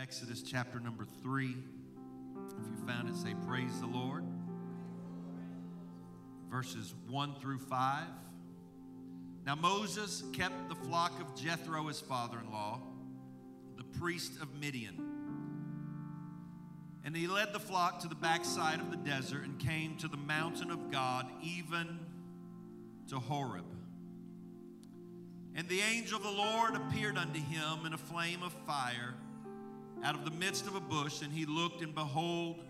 Exodus chapter number three. If you found it, say, Praise the Lord. Verses one through five. Now Moses kept the flock of Jethro, his father in law, the priest of Midian. And he led the flock to the backside of the desert and came to the mountain of God, even to Horeb. And the angel of the Lord appeared unto him in a flame of fire out of the midst of a bush, and he looked, and behold,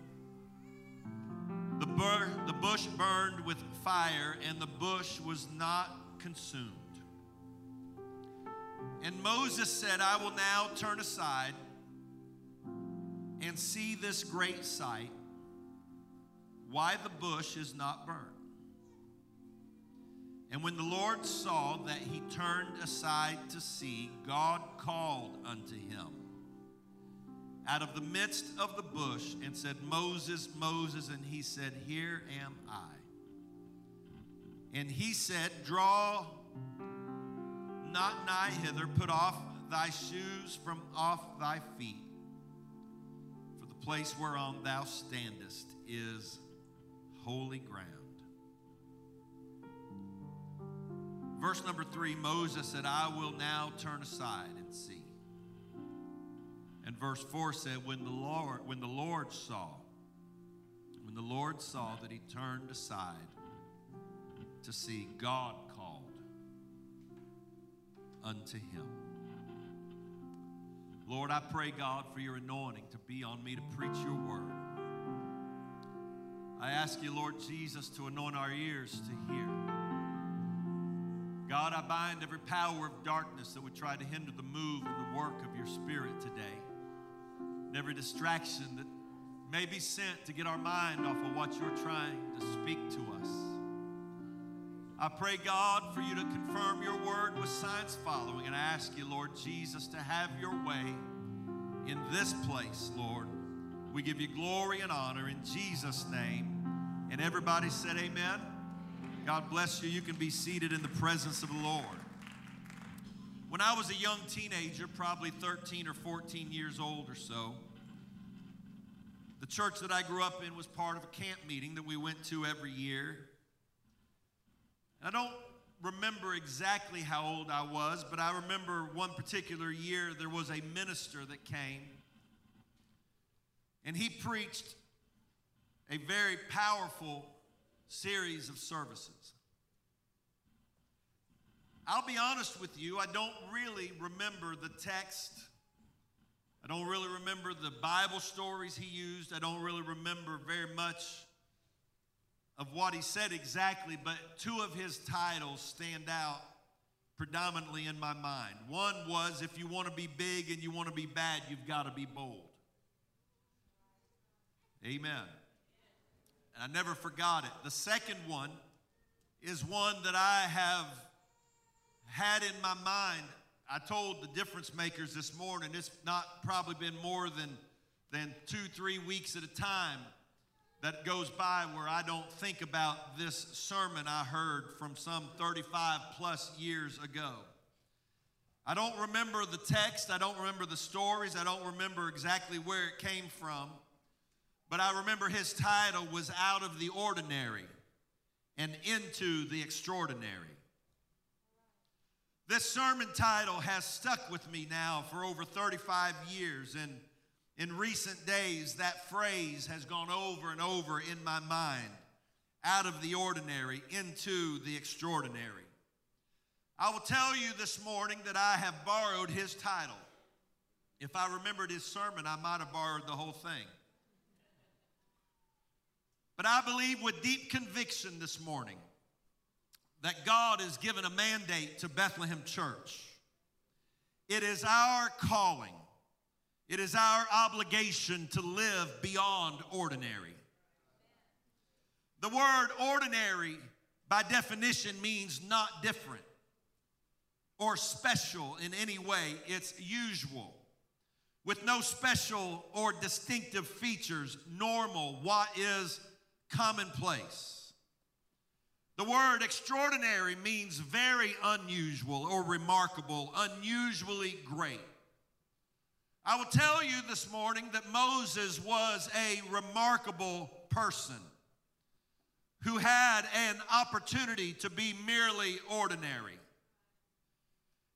the, bur- the bush burned with fire, and the bush was not consumed. And Moses said, I will now turn aside and see this great sight, why the bush is not burned. And when the Lord saw that he turned aside to see, God called unto him out of the midst of the bush and said, Moses, Moses. And he said, Here am I. And he said, Draw not nigh hither, put off thy shoes from off thy feet, for the place whereon thou standest is holy ground. Verse number three Moses said, I will now turn aside and see. And verse 4 said, When the Lord, when the Lord saw, when the Lord saw that he turned aside to see, God called unto him. Lord, I pray, God, for your anointing to be on me to preach your word. I ask you, Lord Jesus, to anoint our ears to hear. God, I bind every power of darkness that would try to hinder the move and the work of your spirit today. Every distraction that may be sent to get our mind off of what you're trying to speak to us. I pray, God, for you to confirm your word with signs following. And I ask you, Lord Jesus, to have your way in this place, Lord. We give you glory and honor in Jesus' name. And everybody said, Amen. God bless you. You can be seated in the presence of the Lord. When I was a young teenager, probably 13 or 14 years old or so, the church that I grew up in was part of a camp meeting that we went to every year. I don't remember exactly how old I was, but I remember one particular year there was a minister that came and he preached a very powerful series of services. I'll be honest with you, I don't really remember the text. I don't really remember the Bible stories he used. I don't really remember very much of what he said exactly, but two of his titles stand out predominantly in my mind. One was if you want to be big and you want to be bad, you've got to be bold. Amen. And I never forgot it. The second one is one that I have had in my mind. I told the difference makers this morning, it's not probably been more than, than two, three weeks at a time that goes by where I don't think about this sermon I heard from some 35 plus years ago. I don't remember the text, I don't remember the stories, I don't remember exactly where it came from, but I remember his title was Out of the Ordinary and Into the Extraordinary. This sermon title has stuck with me now for over 35 years, and in recent days, that phrase has gone over and over in my mind out of the ordinary into the extraordinary. I will tell you this morning that I have borrowed his title. If I remembered his sermon, I might have borrowed the whole thing. But I believe with deep conviction this morning that God has given a mandate to Bethlehem Church. It is our calling, it is our obligation to live beyond ordinary. The word ordinary, by definition, means not different or special in any way, it's usual. With no special or distinctive features, normal, what is commonplace. The word extraordinary means very unusual or remarkable, unusually great. I will tell you this morning that Moses was a remarkable person who had an opportunity to be merely ordinary.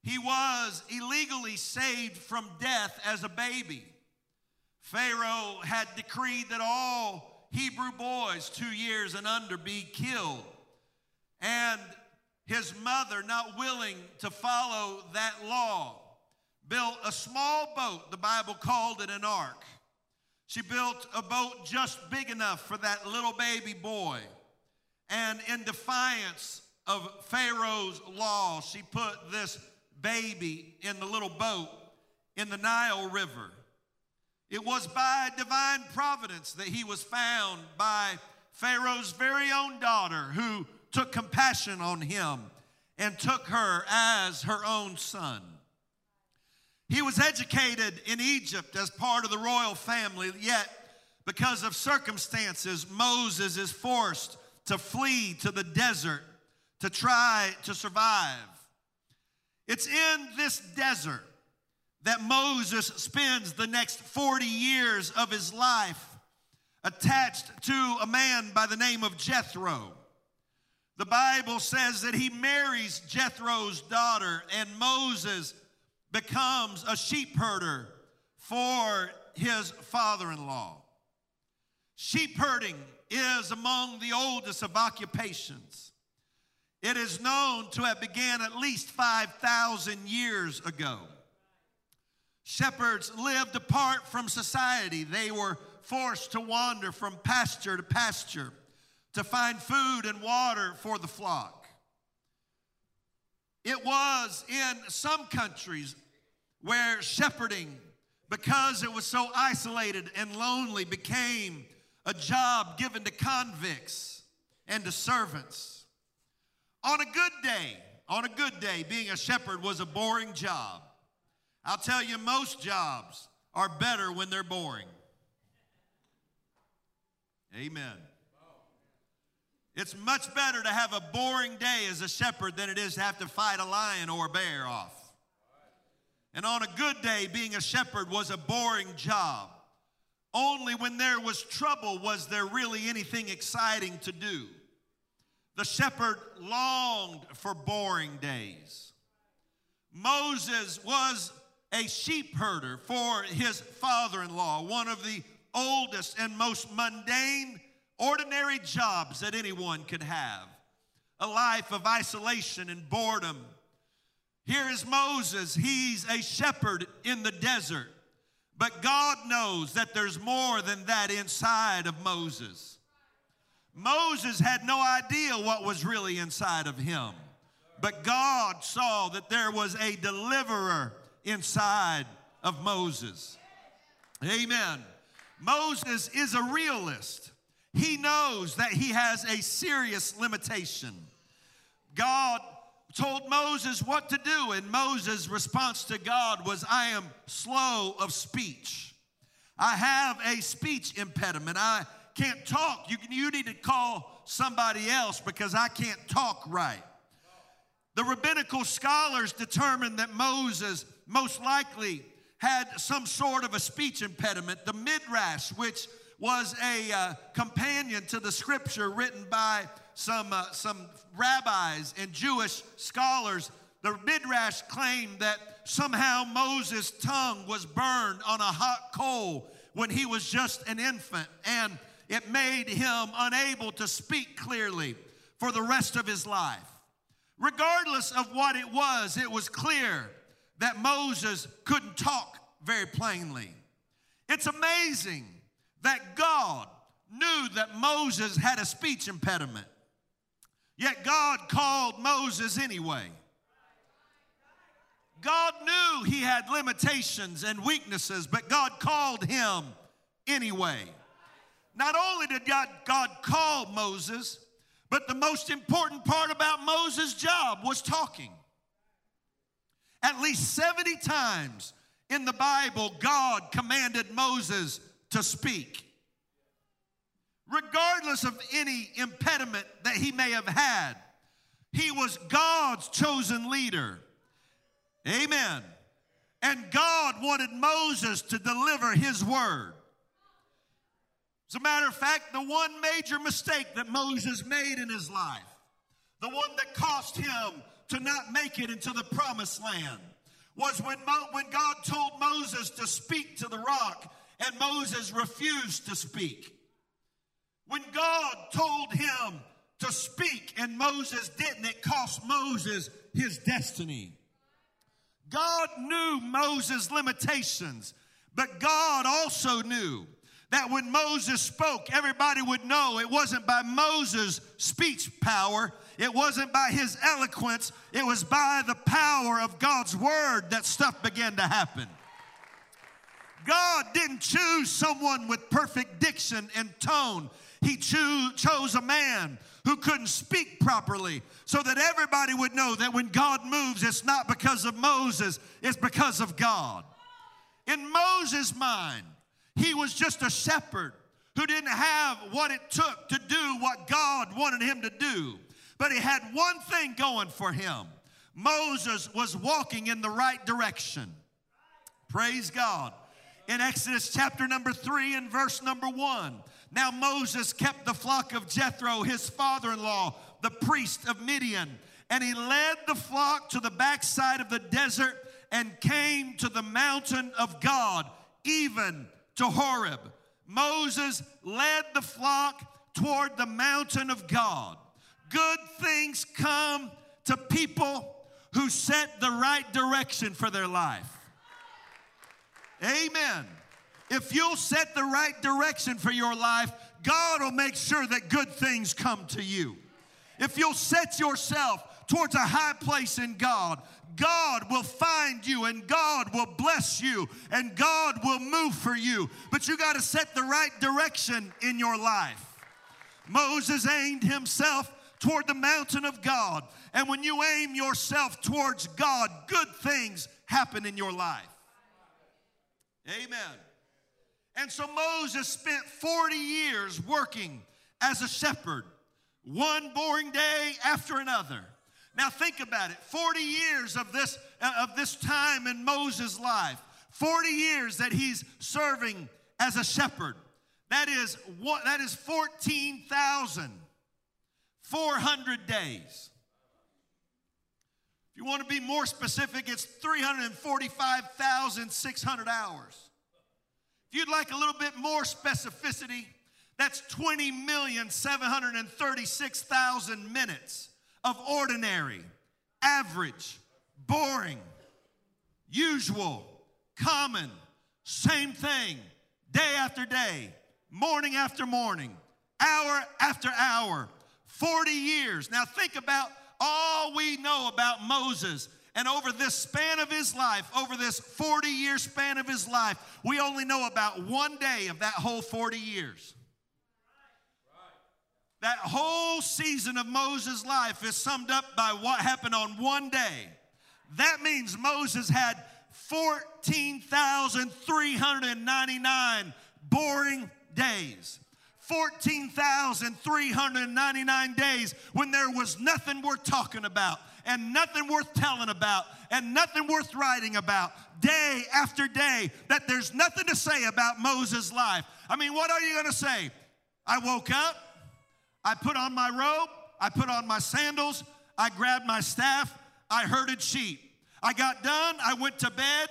He was illegally saved from death as a baby. Pharaoh had decreed that all Hebrew boys two years and under be killed. And his mother, not willing to follow that law, built a small boat. The Bible called it an ark. She built a boat just big enough for that little baby boy. And in defiance of Pharaoh's law, she put this baby in the little boat in the Nile River. It was by divine providence that he was found by Pharaoh's very own daughter, who took compassion on him and took her as her own son. He was educated in Egypt as part of the royal family, yet, because of circumstances, Moses is forced to flee to the desert to try to survive. It's in this desert that Moses spends the next 40 years of his life attached to a man by the name of Jethro. The Bible says that he marries Jethro's daughter, and Moses becomes a sheep herder for his father in law. Sheep herding is among the oldest of occupations. It is known to have began at least 5,000 years ago. Shepherds lived apart from society. They were forced to wander from pasture to pasture to find food and water for the flock. It was in some countries where shepherding, because it was so isolated and lonely, became a job given to convicts and to servants. On a good day, on a good day, being a shepherd was a boring job. I'll tell you, most jobs are better when they're boring. Amen. It's much better to have a boring day as a shepherd than it is to have to fight a lion or a bear off. And on a good day, being a shepherd was a boring job. Only when there was trouble was there really anything exciting to do. The shepherd longed for boring days. Moses was a sheep herder for his father in law, one of the oldest and most mundane, ordinary jobs that anyone could have. A life of isolation and boredom here is Moses. He's a shepherd in the desert. But God knows that there's more than that inside of Moses. Moses had no idea what was really inside of him. But God saw that there was a deliverer inside of Moses. Amen. Moses is a realist. He knows that he has a serious limitation. God told Moses what to do, and Moses' response to God was, I am slow of speech. I have a speech impediment. I can't talk. You, you need to call somebody else because I can't talk right. The rabbinical scholars determined that Moses most likely had some sort of a speech impediment. The Midrash, which was a uh, companion to the scripture written by some, uh, some rabbis and Jewish scholars, the Midrash claimed that somehow Moses' tongue was burned on a hot coal when he was just an infant, and it made him unable to speak clearly for the rest of his life. Regardless of what it was, it was clear that Moses couldn't talk very plainly. It's amazing that God knew that Moses had a speech impediment. Yet God called Moses anyway. God knew he had limitations and weaknesses, but God called him anyway. Not only did God, God call Moses, but the most important part about Moses' job was talking. At least 70 times in the Bible, God commanded Moses to speak regardless of any impediment that he may have had. He was God's chosen leader. Amen. And God wanted Moses to deliver his word. As a matter of fact, the one major mistake that Moses made in his life, the one that cost him to not make it into the promised land, was when, Mo- when God told Moses to speak to the rock and Moses refused to speak. When God told him to speak and Moses didn't, it cost Moses his destiny. God knew Moses' limitations, but God also knew that when Moses spoke, everybody would know it wasn't by Moses' speech power, it wasn't by his eloquence, it was by the power of God's word that stuff began to happen. God didn't choose someone with perfect diction and tone. He cho- chose a man who couldn't speak properly so that everybody would know that when God moves, it's not because of Moses, it's because of God. In Moses' mind, he was just a shepherd who didn't have what it took to do what God wanted him to do. But he had one thing going for him Moses was walking in the right direction. Praise God. In Exodus chapter number three and verse number one. Now Moses kept the flock of Jethro, his father in law, the priest of Midian, and he led the flock to the backside of the desert and came to the mountain of God, even to Horeb. Moses led the flock toward the mountain of God. Good things come to people who set the right direction for their life. Amen. If you'll set the right direction for your life, God will make sure that good things come to you. If you'll set yourself towards a high place in God, God will find you and God will bless you and God will move for you. But you got to set the right direction in your life. Moses aimed himself toward the mountain of God. And when you aim yourself towards God, good things happen in your life. Amen. And so Moses spent 40 years working as a shepherd, one boring day after another. Now think about it 40 years of this, uh, of this time in Moses' life, 40 years that he's serving as a shepherd. That is, that is 14,400 days. If you want to be more specific, it's 345,600 hours. If you'd like a little bit more specificity, that's 20,736,000 minutes of ordinary, average, boring, usual, common, same thing, day after day, morning after morning, hour after hour, 40 years. Now think about all we know about Moses and over this span of his life, over this 40 year span of his life, we only know about one day of that whole 40 years. That whole season of Moses' life is summed up by what happened on one day. That means Moses had 14,399 boring days. 14,399 days when there was nothing worth talking about and nothing worth telling about and nothing worth writing about day after day that there's nothing to say about Moses' life. I mean, what are you going to say? I woke up, I put on my robe, I put on my sandals, I grabbed my staff, I herded sheep. I got done, I went to bed.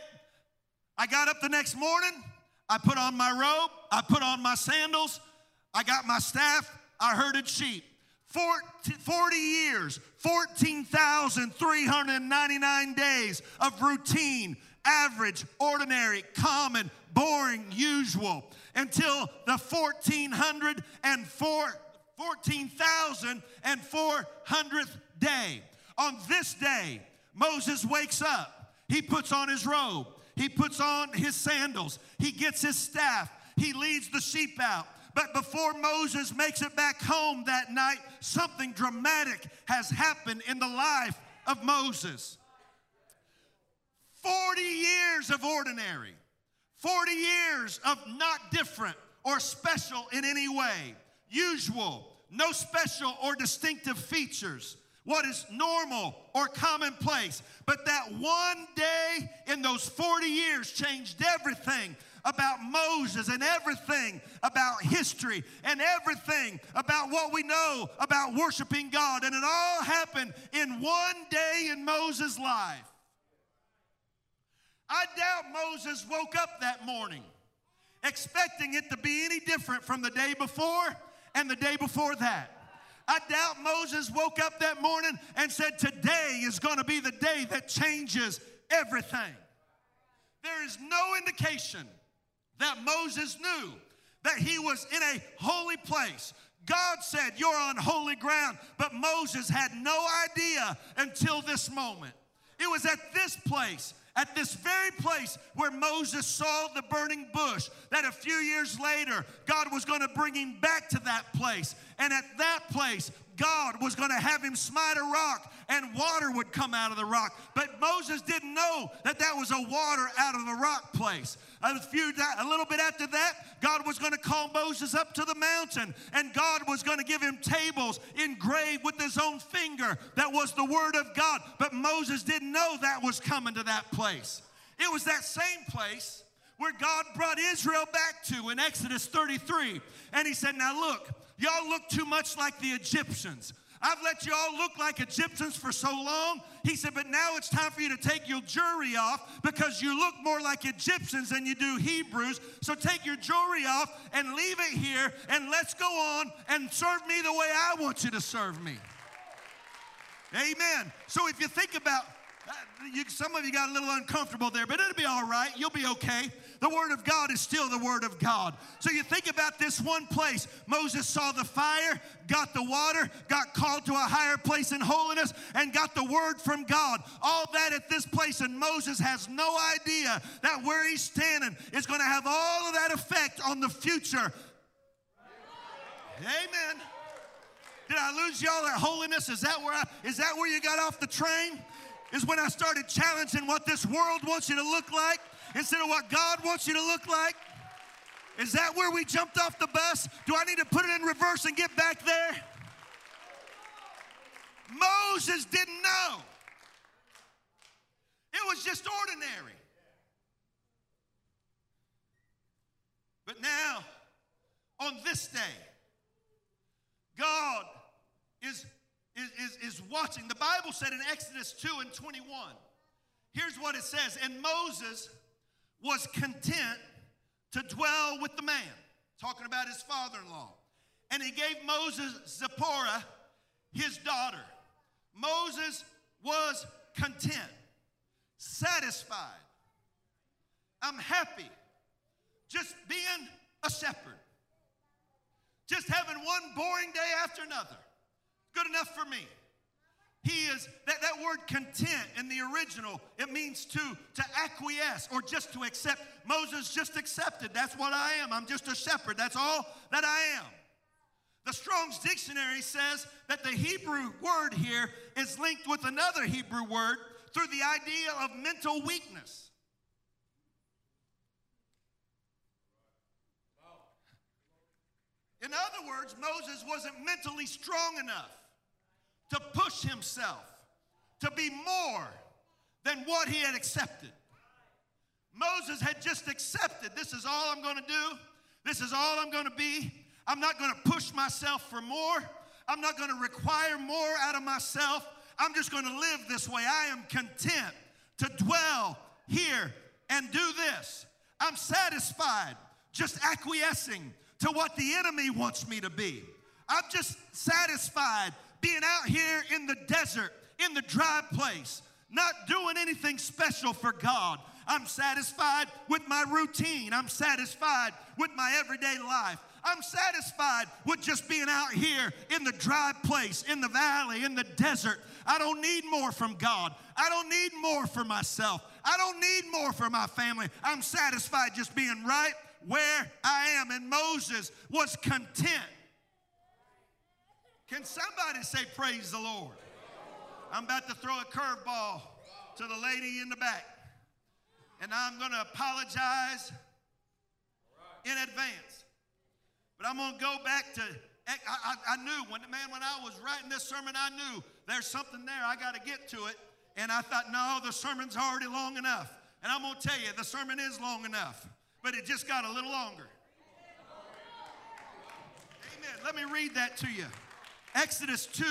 I got up the next morning, I put on my robe, I put on my sandals, I got my staff, I herded sheep. 40 years, 14,399 days of routine, average, ordinary, common, boring, usual, until the 1404 14,400th day. On this day, Moses wakes up. He puts on his robe. He puts on his sandals. He gets his staff. He leads the sheep out. But before Moses makes it back home that night, something dramatic has happened in the life of Moses. 40 years of ordinary, 40 years of not different or special in any way, usual, no special or distinctive features. what is normal or commonplace. But that one day in those 40 years changed everything about Moses and everything about history and everything about what we know about worshiping God. And it all happened in one day in Moses' life. I doubt Moses woke up that morning expecting it to be any different from the day before and the day before that. I doubt Moses woke up that morning and said, Today is going to be the day that changes everything. There is no indication that Moses knew that he was in a holy place. God said, You're on holy ground, but Moses had no idea until this moment. It was at this place at this very place where Moses saw the burning bush, that a few years later, God was going to bring him back to that place. And at that place, God was going to have him smite a rock and water would come out of the rock. But Moses didn't know that that was a water out of the rock place. A, few, a little bit after that, God was going to call Moses up to the mountain, and God was going to give him tables engraved with his own finger. That was the word of God. But Moses didn't know that was coming to that place. It was that same place where God brought Israel back to in Exodus 33. And he said, Now look, y'all look too much like the Egyptians. I've let you all look like Egyptians for so long. He said, but now it's time for you to take your jewelry off because you look more like Egyptians than you do Hebrews. So take your jewelry off and leave it here and let's go on and serve me the way I want you to serve me. Amen. So if you think about, uh, you, some of you got a little uncomfortable there, but it'll be all right. You'll be okay. The Word of God is still the Word of God. So you think about this one place. Moses saw the fire, got the water, got called to a higher place in holiness, and got the Word from God. All that at this place, and Moses has no idea that where he's standing is going to have all of that effect on the future. Amen. Did I lose y'all at holiness? Is that where I, is that where you got off the train? Is when I started challenging what this world wants you to look like instead of what God wants you to look like? Is that where we jumped off the bus? Do I need to put it in reverse and get back there? Moses didn't know. It was just ordinary. But now, on this day, God is, is, is, is watching. The Bible said in Exodus 2 and 21, here's what it says And Moses was content to dwell with the man, talking about his father in law. And he gave Moses Zipporah, his daughter. Moses was content, satisfied. I'm happy just being a shepherd, just having one boring day after another. Good enough for me. He is, that, that word content in the original, it means to, to acquiesce or just to accept. Moses just accepted. That's what I am. I'm just a shepherd. That's all that I am. The Strong's Dictionary says that the Hebrew word here is linked with another Hebrew word through the idea of mental weakness. In other words, Moses wasn't mentally strong enough to push himself to be more than what he had accepted. Moses had just accepted this is all I'm going to do, this is all I'm going to be. I'm not going to push myself for more, I'm not going to require more out of myself. I'm just going to live this way. I am content to dwell here and do this. I'm satisfied just acquiescing to what the enemy wants me to be. I'm just satisfied being out here in the desert, in the dry place, not doing anything special for God. I'm satisfied with my routine. I'm satisfied with my everyday life. I'm satisfied with just being out here in the dry place, in the valley, in the desert. I don't need more from God. I don't need more for myself. I don't need more for my family. I'm satisfied just being right where I am. And Moses was content can somebody say, Praise the Lord? I'm about to throw a curveball to the lady in the back. And I'm going to apologize in advance. But I'm going to go back to, I, I, I, knew, when, man, when I was writing this sermon, I knew there's something there. I got to get to it. And I thought, no, the sermon's already long enough. And I'm going to tell you, the sermon is long enough, but it just got a little longer. Amen. Let me read that to you. Exodus 2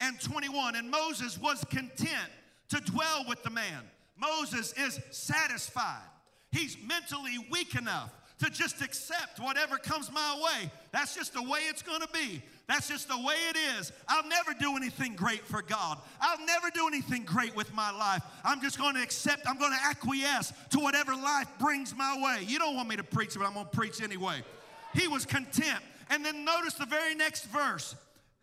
and 21. And Moses was content to dwell with the man. Moses is satisfied. He's mentally weak enough to just accept whatever comes my way. That's just the way it's going to be. That's just the way it is. I'll never do anything great for God. I'll never do anything great with my life. I'm just going to accept, I'm going to acquiesce to whatever life brings my way. You don't want me to preach, but I'm going to preach anyway. He was content. And then notice the very next verse.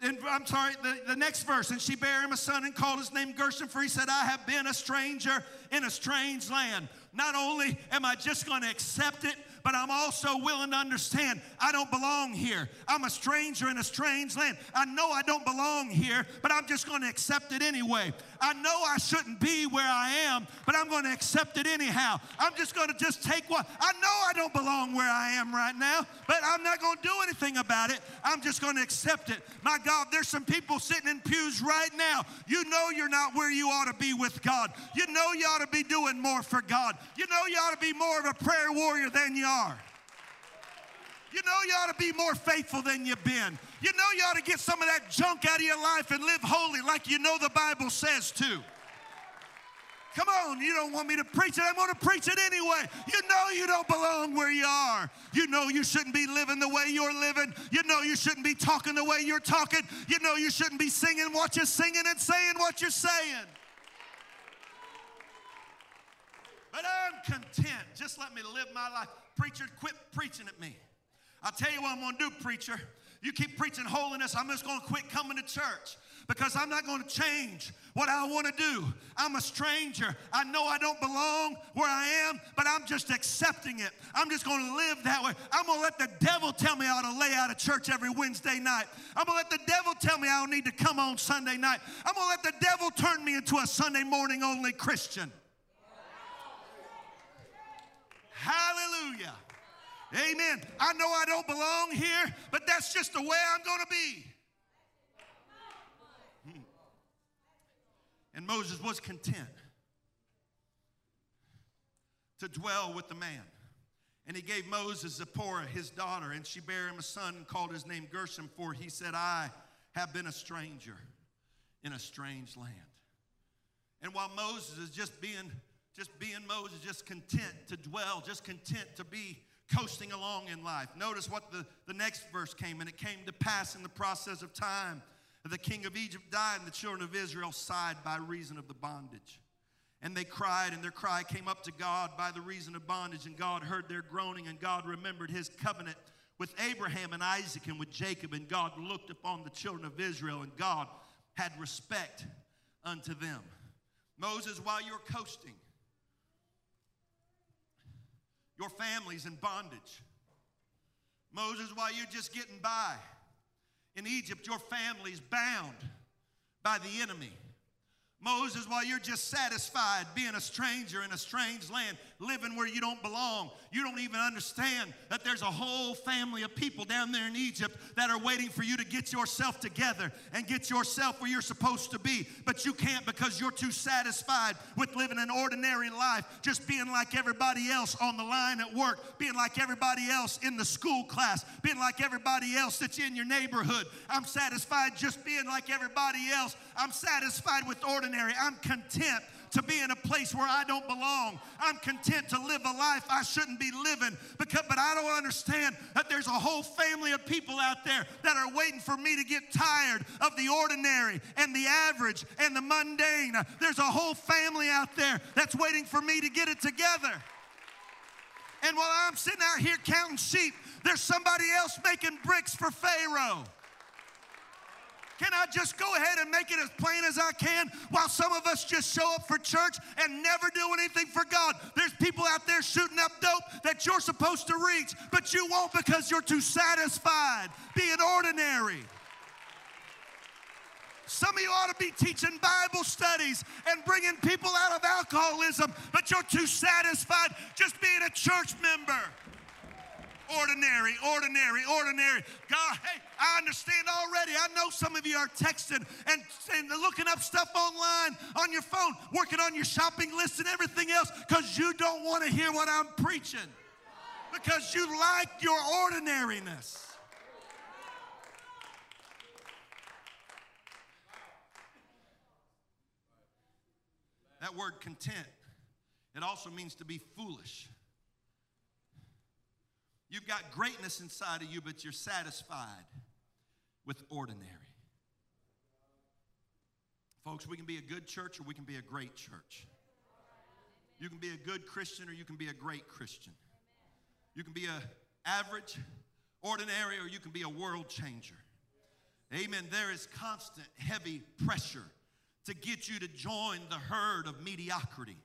And I'm sorry, the, the next verse. And she bare him a son and called his name Gershom, for he said, I have been a stranger in a strange land. Not only am I just going to accept it, but I'm also willing to understand I don't belong here. I'm a stranger in a strange land. I know I don't belong here, but I'm just going to accept it anyway. I know I shouldn't be where I am, but I'm going to accept it anyhow. I'm just going to just take what I know I don't belong where I am right now, but I'm not going to do anything about it. I'm just going to accept it. My God, there's some people sitting in pews right now. You know you're not where you ought to be with God. You know you ought to be doing more for God. You know you ought to be more of a prayer warrior than you are. You know you ought to be more faithful than you've been. You know you ought to get some of that junk out of your life and live holy like you know the Bible says to. Come on, you don't want me to preach it. I'm to preach it anyway. You know you don't belong where you are. You know you shouldn't be living the way you're living. You know you shouldn't be talking the way you're talking. You know you shouldn't be singing what you're singing and saying what you're saying. But I'm content. Just let me live my life. Preacher, quit preaching at me. I'll tell you what I'm going to do, preacher. You keep preaching holiness, I'm just going to quit coming to church because I'm not going to change what I want to do. I'm a stranger. I know I don't belong where I am, but I'm just accepting it. I'm just going to live that way. I'm going to let the devil tell me ought to lay out of church every Wednesday night. I'm going to let the devil tell me I don't need to come on Sunday night. I'm going to let the devil turn me into a Sunday morning only Christian. Hallelujah. Amen. I know I don't belong here, but that's just the way I'm going to be. Hmm. And Moses was content to dwell with the man. And he gave Moses Zipporah, his daughter, and she bare him a son and called his name Gershom, for he said, I have been a stranger in a strange land. And while Moses is just being, just being Moses, just content to dwell, just content to be coasting along in life. Notice what the, the next verse came, and it came to pass in the process of time that the king of Egypt died, and the children of Israel sighed by reason of the bondage. And they cried, and their cry came up to God by the reason of bondage, and God heard their groaning, and God remembered his covenant with Abraham and Isaac and with Jacob, and God looked upon the children of Israel, and God had respect unto them. Moses, while you're coasting, your family's in bondage. Moses, while you're just getting by, in Egypt, your family's bound by the enemy. Moses, while you're just satisfied being a stranger in a strange land, living where you don't belong, you don't even understand that there's a whole family of people down there in Egypt that are waiting for you to get yourself together and get yourself where you're supposed to be. But you can't because you're too satisfied with living an ordinary life, just being like everybody else on the line at work, being like everybody else in the school class, being like everybody else that's in your neighborhood. I'm satisfied just being like everybody else. I'm satisfied with ordinary. I'm content to be in a place where I don't belong. I'm content to live a life I shouldn't be living. Because, but I don't understand that there's a whole family of people out there that are waiting for me to get tired of the ordinary and the average and the mundane. There's a whole family out there that's waiting for me to get it together. And while I'm sitting out here counting sheep, there's somebody else making bricks for Pharaoh. Can I just go ahead and make it as plain as I can while some of us just show up for church and never do anything for God? There's people out there shooting up dope that you're supposed to reach, but you won't because you're too satisfied being ordinary. Some of you ought to be teaching Bible studies and bringing people out of alcoholism, but you're too satisfied just being a church member. Ordinary, ordinary, ordinary. God, hey, I understand already. I know some of you are texting and, and looking up stuff online on your phone, working on your shopping list and everything else because you don't want to hear what I'm preaching. Because you like your ordinariness. That word content, it also means to be foolish. You've got greatness inside of you, but you're satisfied with ordinary. Folks, we can be a good church or we can be a great church. You can be a good Christian or you can be a great Christian. You can be a average, ordinary, or you can be a world changer. Amen. There is constant, heavy pressure to get you to join the herd of mediocrity.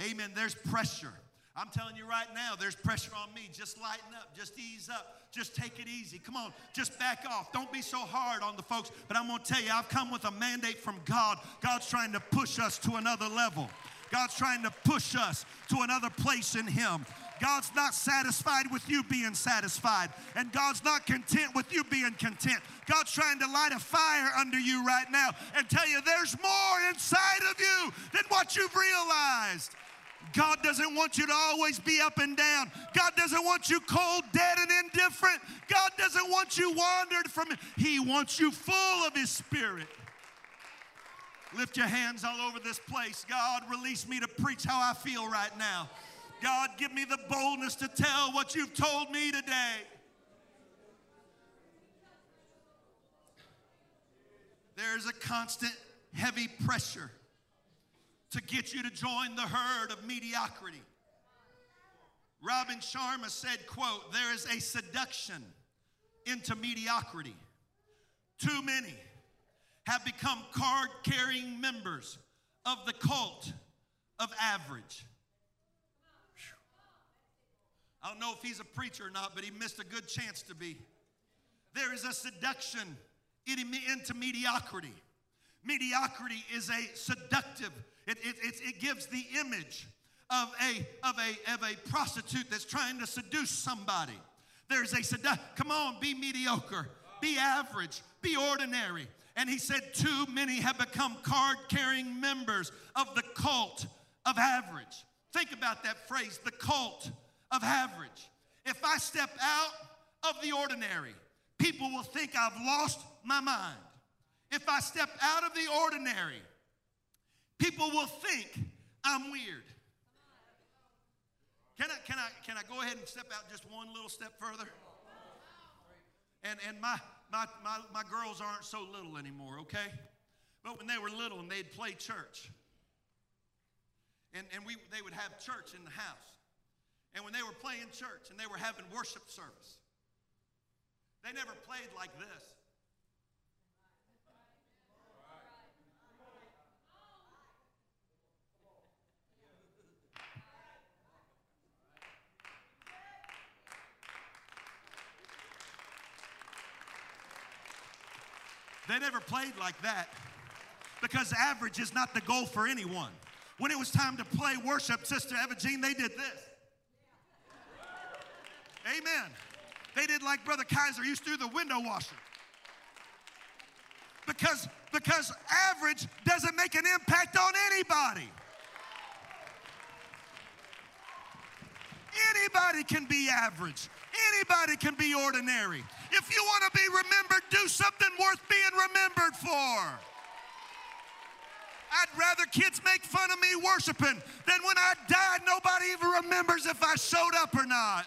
Amen. There's pressure I'm telling you right now, there's pressure on me. Just lighten up, just ease up, just take it easy. Come on, just back off. Don't be so hard on the folks. But I'm going to tell you, I've come with a mandate from God. God's trying to push us to another level, God's trying to push us to another place in Him. God's not satisfied with you being satisfied, and God's not content with you being content. God's trying to light a fire under you right now and tell you there's more inside of you than what you've realized. God doesn't want you to always be up and down. God doesn't want you cold, dead, and indifferent. God doesn't want you wandered from Him. He wants you full of His Spirit. Lift your hands all over this place. God, release me to preach how I feel right now. God, give me the boldness to tell what you've told me today. There's a constant heavy pressure to get you to join the herd of mediocrity. Robin Sharma said, quote, there is a seduction into mediocrity. Too many have become card-carrying members of the cult of average. I don't know if he's a preacher or not, but he missed a good chance to be. There is a seduction into mediocrity. Mediocrity is a seductive it, it, it, it gives the image of a, of, a, of a prostitute that's trying to seduce somebody. There's a seduction. Come on, be mediocre, be average, be ordinary. And he said, Too many have become card carrying members of the cult of average. Think about that phrase, the cult of average. If I step out of the ordinary, people will think I've lost my mind. If I step out of the ordinary, people will think I'm weird. Can I, can I, can I go ahead and step out just one little step further? And, and my, my, my, my girls aren't so little anymore, okay? But when they were little and they'd play church, and, and we, they would have church in the house. And when they were playing church and they were having worship service, they never played like this. They never played like that because average is not the goal for anyone. When it was time to play worship, Sister Eva Jean, they did this. Amen. They did like Brother Kaiser used to do the window washer. Because, because average doesn't make an impact on anybody. Anybody can be average. Anybody can be ordinary. If you want to be remembered, do something worth being remembered for. I'd rather kids make fun of me worshiping than when I died, nobody even remembers if I showed up or not.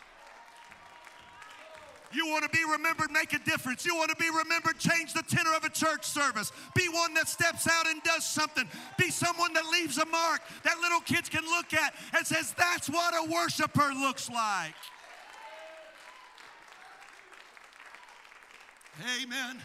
You want to be remembered, make a difference. You want to be remembered, change the tenor of a church service. Be one that steps out and does something. Be someone that leaves a mark that little kids can look at and says, That's what a worshiper looks like. Amen.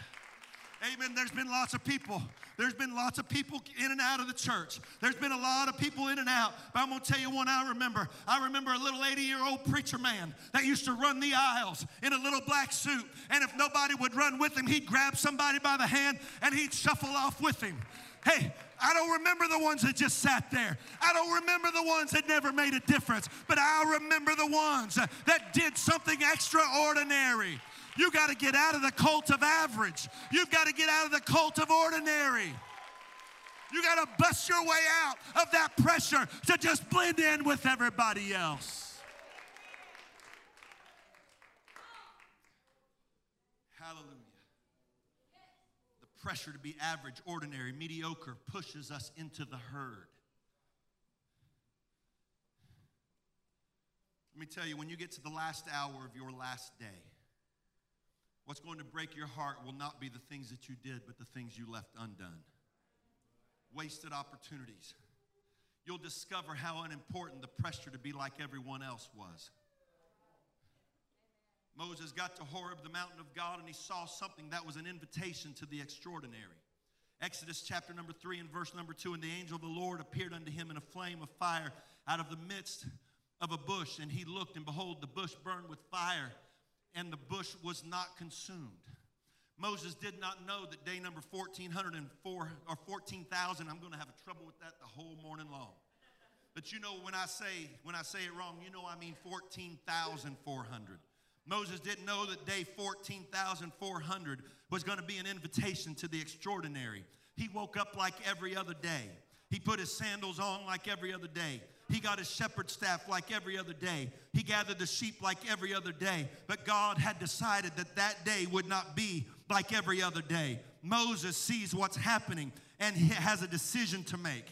Amen. There's been lots of people. There's been lots of people in and out of the church. There's been a lot of people in and out. But I'm going to tell you one I remember. I remember a little 80 year old preacher man that used to run the aisles in a little black suit. And if nobody would run with him, he'd grab somebody by the hand and he'd shuffle off with him. Hey, I don't remember the ones that just sat there. I don't remember the ones that never made a difference, but I remember the ones that did something extraordinary. You got to get out of the cult of average. You've got to get out of the cult of ordinary. You got to bust your way out of that pressure to just blend in with everybody else. Hallelujah. The pressure to be average, ordinary, mediocre pushes us into the herd. Let me tell you, when you get to the last hour of your last day, what's going to break your heart will not be the things that you did, but the things you left undone wasted opportunities. You'll discover how unimportant the pressure to be like everyone else was. Moses got to Horeb, the mountain of God, and he saw something that was an invitation to the extraordinary. Exodus chapter number three and verse number two, and the angel of the Lord appeared unto him in a flame of fire out of the midst of a bush. And he looked, and behold, the bush burned with fire, and the bush was not consumed. Moses did not know that day number 1404 or 14,000, I'm going to have trouble with that the whole morning long. But you know when I say when I say it wrong, you know I mean 14,400. Moses didn't know that day 14,400 was going to be an invitation to the extraordinary. He woke up like every other day. He put his sandals on like every other day. He got his shepherd staff like every other day. He gathered the sheep like every other day. But God had decided that that day would not be like every other day. Moses sees what's happening and he has a decision to make.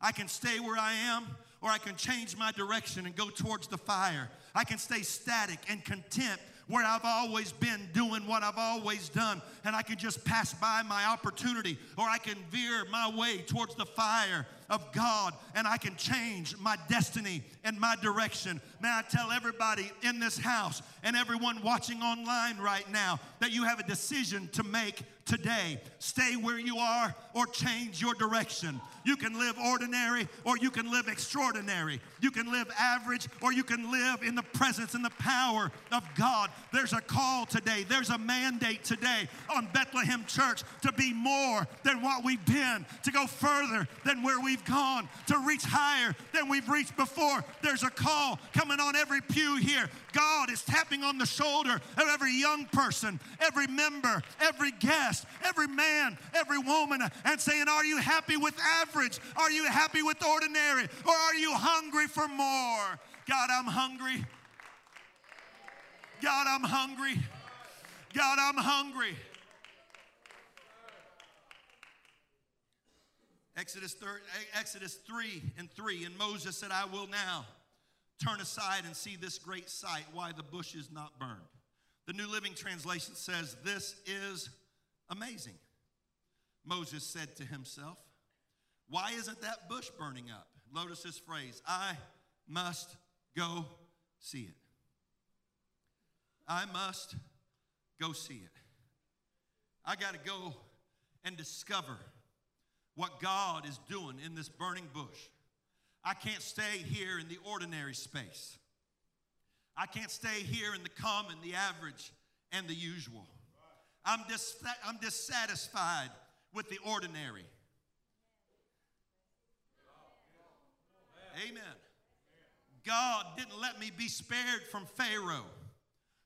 I can stay where I am, or I can change my direction and go towards the fire. I can stay static and content where I've always been doing what I've always done, and I can just pass by my opportunity, or I can veer my way towards the fire of God and I can change my destiny and my direction. May I tell everybody in this house and everyone watching online right now that you have a decision to make today. Stay where you are or change your direction. You can live ordinary or you can live extraordinary. You can live average or you can live in the presence and the power of God. There's a call today, there's a mandate today on Bethlehem Church to be more than what we've been, to go further than where we've gone, to reach higher than we've reached before. There's a call coming on every pew here. God is tapping on the shoulder of every young person, every member, every guest, every man, every woman, and saying, Are you happy with average? Are you happy with ordinary? Or are you hungry for more? God, I'm hungry. God, I'm hungry. God, I'm hungry. Exodus, 3, Exodus 3 and 3. And Moses said, I will now turn aside and see this great sight, why the bush is not burned. The New Living Translation says, This is amazing. Moses said to himself, Why isn't that bush burning up? Notice this phrase I must go see it. I must go see it. I got to go and discover what God is doing in this burning bush. I can't stay here in the ordinary space. I can't stay here in the common, the average, and the usual. I'm, dis- I'm dissatisfied with the ordinary. Amen. God didn't let me be spared from Pharaoh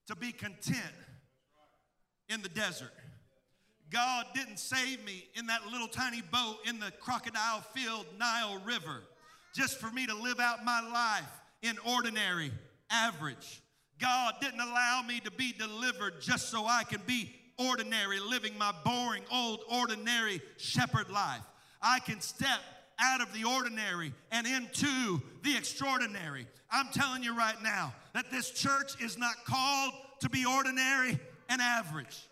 to be content in the desert. God didn't save me in that little tiny boat in the crocodile filled Nile River just for me to live out my life in ordinary, average. God didn't allow me to be delivered just so I can be ordinary, living my boring, old, ordinary shepherd life. I can step out of the ordinary and into the extraordinary. I'm telling you right now that this church is not called to be ordinary and average.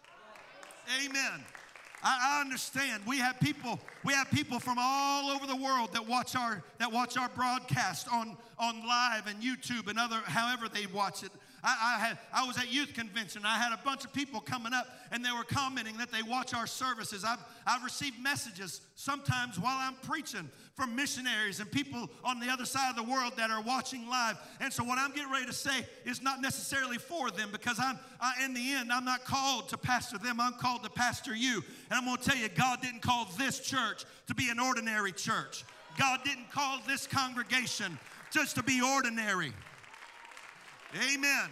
Amen. I, understand. We have people, we have people from all over the world that watch our that watch our broadcast on, on live and YouTube and other however they watch it. I, I, had, I was at youth convention. I had a bunch of people coming up and they were commenting that they watch our services. I've, I've received messages sometimes while I'm preaching from missionaries and people on the other side of the world that are watching live. And so, what I'm getting ready to say is not necessarily for them because I'm, I, in the end, I'm not called to pastor them, I'm called to pastor you. And I'm going to tell you, God didn't call this church to be an ordinary church, God didn't call this congregation just to be ordinary. Amen.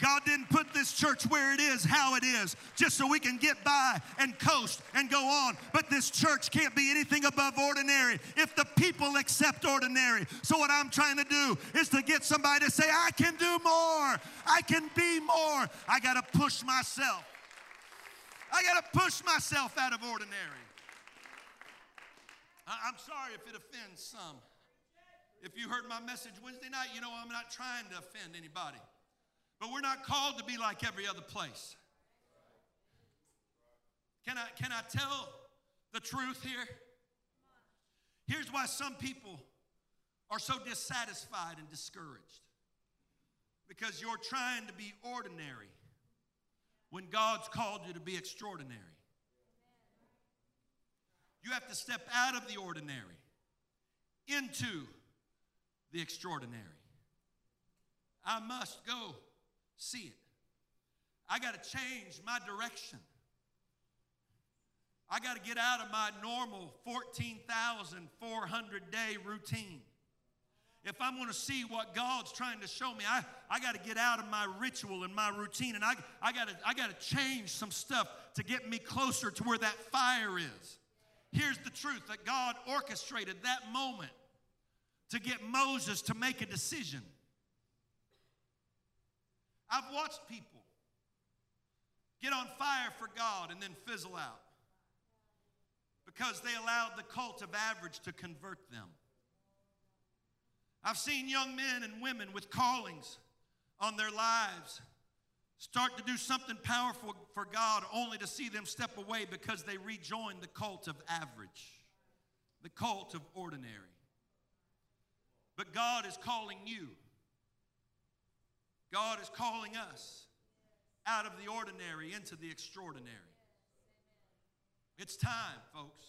God didn't put this church where it is, how it is, just so we can get by and coast and go on. But this church can't be anything above ordinary if the people accept ordinary. So, what I'm trying to do is to get somebody to say, I can do more, I can be more. I got to push myself. I got to push myself out of ordinary. I'm sorry if it offends some. If you heard my message Wednesday night, you know I'm not trying to offend anybody. But we're not called to be like every other place. Can I, can I tell the truth here? Here's why some people are so dissatisfied and discouraged because you're trying to be ordinary when God's called you to be extraordinary. You have to step out of the ordinary into the extraordinary. I must go see it. I got to change my direction. I got to get out of my normal 14,400 day routine. If I'm going to see what God's trying to show me, I, I got to get out of my ritual and my routine, and I, I got to I got to change some stuff to get me closer to where that fire is. Here's the truth that God orchestrated that moment to get Moses to make a decision. I've watched people get on fire for God and then fizzle out because they allowed the cult of average to convert them. I've seen young men and women with callings on their lives start to do something powerful for God only to see them step away because they rejoin the cult of average, the cult of ordinary. But God is calling you. God is calling us out of the ordinary into the extraordinary. It's time, folks.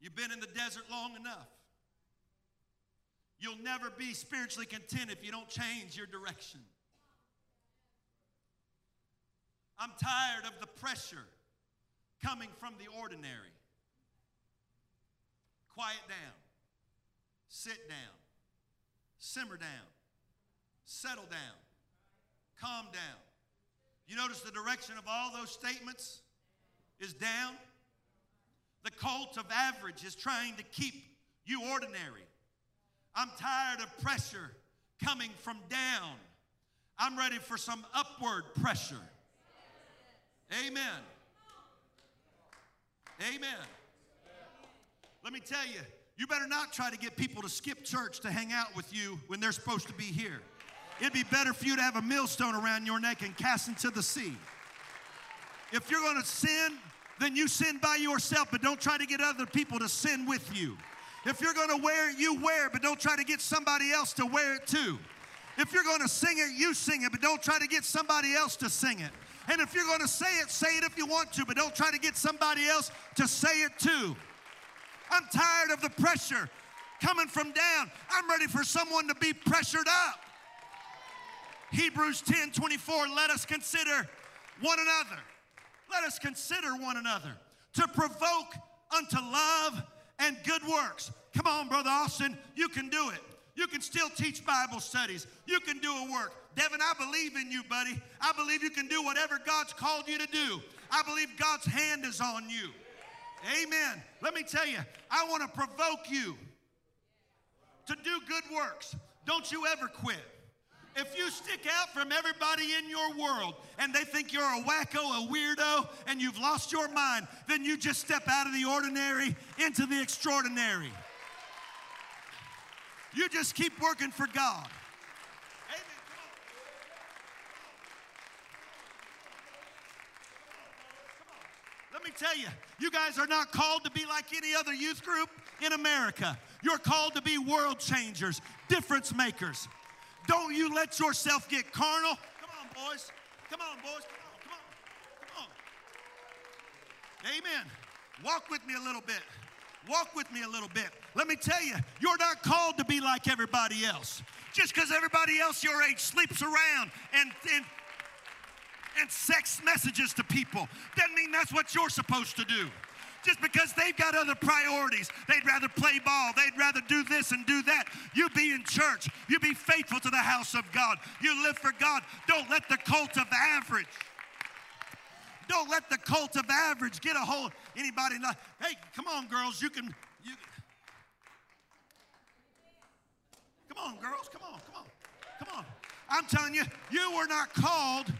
You've been in the desert long enough. You'll never be spiritually content if you don't change your direction. I'm tired of the pressure coming from the ordinary. Quiet down. Sit down. Simmer down. Settle down. Calm down. You notice the direction of all those statements is down? The cult of average is trying to keep you ordinary. I'm tired of pressure coming from down. I'm ready for some upward pressure. Amen. Amen. Let me tell you, you better not try to get people to skip church to hang out with you when they're supposed to be here. It'd be better for you to have a millstone around your neck and cast into the sea. If you're going to sin, then you sin by yourself, but don't try to get other people to sin with you. If you're going to wear it, you wear it, but don't try to get somebody else to wear it too. If you're going to sing it, you sing it, but don't try to get somebody else to sing it. And if you're going to say it, say it if you want to, but don't try to get somebody else to say it too. I'm tired of the pressure coming from down. I'm ready for someone to be pressured up. Hebrews 10 24, let us consider one another. Let us consider one another to provoke unto love and good works. Come on, Brother Austin, you can do it. You can still teach Bible studies. You can do a work. Devin, I believe in you, buddy. I believe you can do whatever God's called you to do. I believe God's hand is on you. Amen. Let me tell you, I want to provoke you to do good works. Don't you ever quit. If you stick out from everybody in your world and they think you're a wacko, a weirdo, and you've lost your mind, then you just step out of the ordinary into the extraordinary. You just keep working for God. Let me tell you, you guys are not called to be like any other youth group in America. You're called to be world changers, difference makers. Don't you let yourself get carnal. Come on, boys. Come on, boys. Come on, come on, come on. Amen. Walk with me a little bit. Walk with me a little bit. Let me tell you, you're not called to be like everybody else. Just because everybody else your age sleeps around and, and and sex messages to people doesn't mean that's what you're supposed to do. Just because they've got other priorities, they'd rather play ball, they'd rather do this and do that. You be in church, you be faithful to the house of God, you live for God. Don't let the cult of average. Don't let the cult of average get a hold. Of anybody? Not, hey, come on, girls. You can. You, come on, girls. Come on. Come on. Come on. I'm telling you, you were not called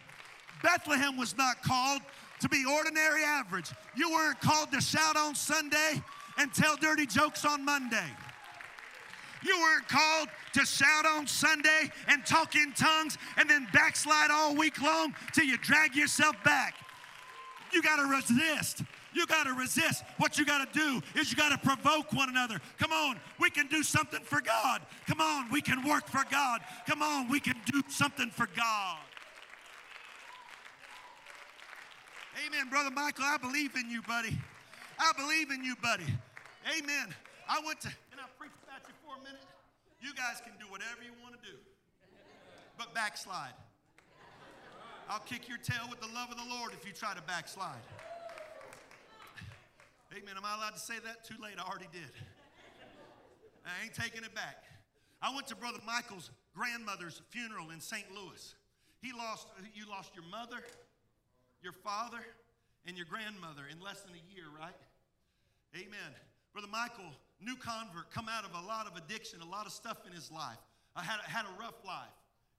Bethlehem was not called to be ordinary average. You weren't called to shout on Sunday and tell dirty jokes on Monday. You weren't called to shout on Sunday and talk in tongues and then backslide all week long till you drag yourself back. You got to resist. You got to resist. What you got to do is you got to provoke one another. Come on, we can do something for God. Come on, we can work for God. Come on, we can do something for God. Amen, Brother Michael. I believe in you, buddy. I believe in you, buddy. Amen. I went to, and I preached about you for a minute. You guys can do whatever you want to do, but backslide. I'll kick your tail with the love of the Lord if you try to backslide. Amen. Am I allowed to say that? Too late. I already did. I ain't taking it back. I went to Brother Michael's grandmother's funeral in St. Louis. He lost, you lost your mother, your father and your grandmother in less than a year, right? Amen. Brother Michael, new convert, come out of a lot of addiction, a lot of stuff in his life. I had, had a rough life.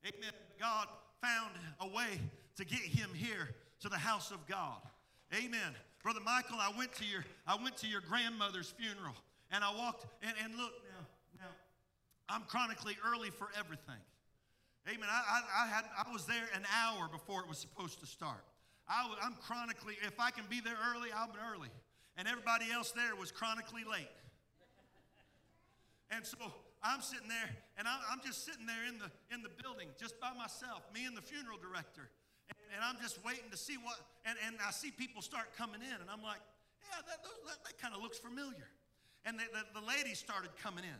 Amen. God found a way to get him here to the house of God. Amen. Brother Michael, I went to your, I went to your grandmother's funeral and I walked, and, and look now, now, I'm chronically early for everything. Amen. I, I, I, had, I was there an hour before it was supposed to start. I, am chronically, if I can be there early, I'll be early. And everybody else there was chronically late. And so I'm sitting there, and I'm, just sitting there in the, in the building just by myself, me and the funeral director. And, and I'm just waiting to see what, and, and I see people start coming in, and I'm like, yeah, that, that, that kind of looks familiar. And the, the, the, ladies started coming in,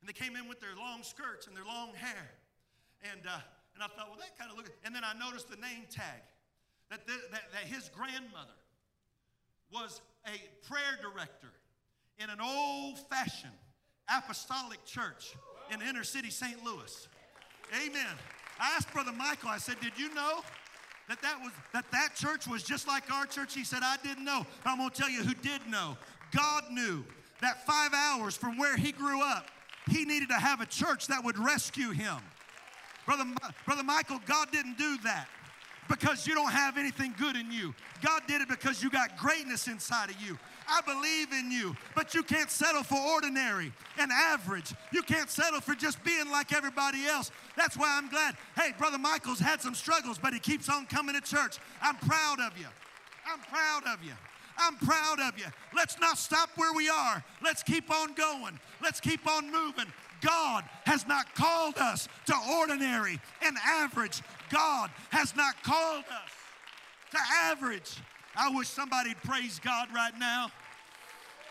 and they came in with their long skirts and their long hair. And, uh, and I thought, well, that kind of looks, and then I noticed the name tag that, the, that, that his grandmother was a prayer director in an old fashioned apostolic church in inner city St. Louis. Amen. I asked Brother Michael, I said, Did you know that that, was, that that church was just like our church? He said, I didn't know. But I'm going to tell you who did know. God knew that five hours from where he grew up, he needed to have a church that would rescue him. Brother, Brother Michael, God didn't do that because you don't have anything good in you. God did it because you got greatness inside of you. I believe in you, but you can't settle for ordinary and average. You can't settle for just being like everybody else. That's why I'm glad. Hey, Brother Michael's had some struggles, but he keeps on coming to church. I'm proud of you. I'm proud of you. I'm proud of you. Let's not stop where we are. Let's keep on going. Let's keep on moving. God has not called us to ordinary and average. God has not called us to average. I wish somebody'd praise God right now.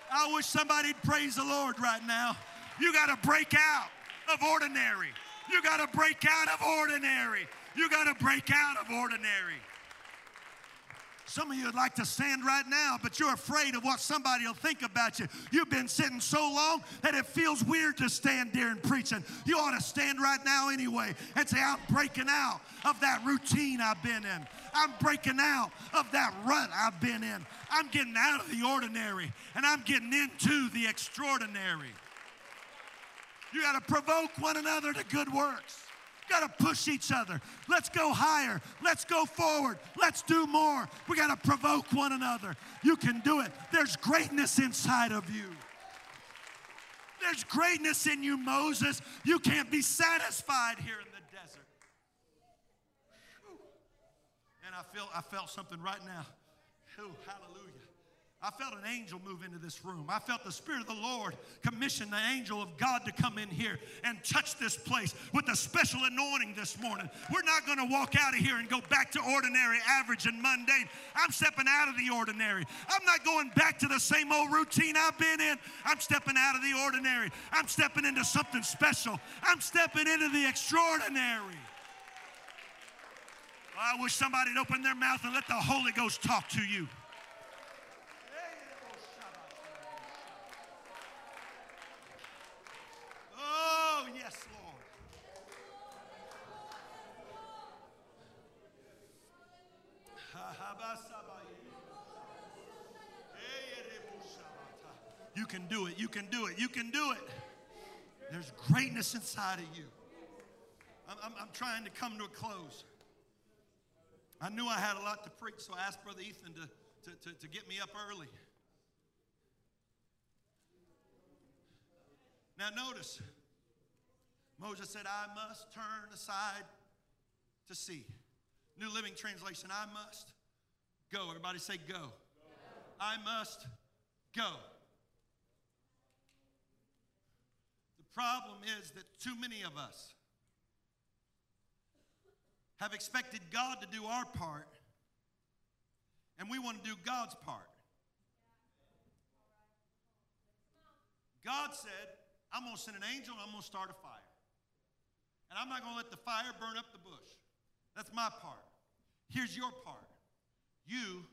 I wish somebody'd praise the Lord right now. You got to break out of ordinary. You got to break out of ordinary. You got to break out of ordinary. Some of you would like to stand right now, but you're afraid of what somebody will think about you. You've been sitting so long that it feels weird to stand there and preaching. You ought to stand right now anyway and say, I'm breaking out of that routine I've been in. I'm breaking out of that rut I've been in. I'm getting out of the ordinary and I'm getting into the extraordinary. You got to provoke one another to good works got to push each other. Let's go higher. Let's go forward. Let's do more. We got to provoke one another. You can do it. There's greatness inside of you. There's greatness in you, Moses. You can't be satisfied here in the desert. And I feel I felt something right now. Hallelujah. I felt an angel move into this room. I felt the Spirit of the Lord commission the angel of God to come in here and touch this place with a special anointing this morning. We're not going to walk out of here and go back to ordinary, average, and mundane. I'm stepping out of the ordinary. I'm not going back to the same old routine I've been in. I'm stepping out of the ordinary. I'm stepping into something special. I'm stepping into the extraordinary. I wish somebody would open their mouth and let the Holy Ghost talk to you. Oh, yes, Lord. You can do it. You can do it. You can do it. There's greatness inside of you. I'm, I'm, I'm trying to come to a close. I knew I had a lot to preach, so I asked Brother Ethan to, to, to, to get me up early. Now, notice, Moses said, I must turn aside to see. New Living Translation, I must go. Everybody say, go. go. I must go. The problem is that too many of us have expected God to do our part, and we want to do God's part. God said, I'm going to send an angel and I'm going to start a fire. And I'm not going to let the fire burn up the bush. That's my part. Here's your part. You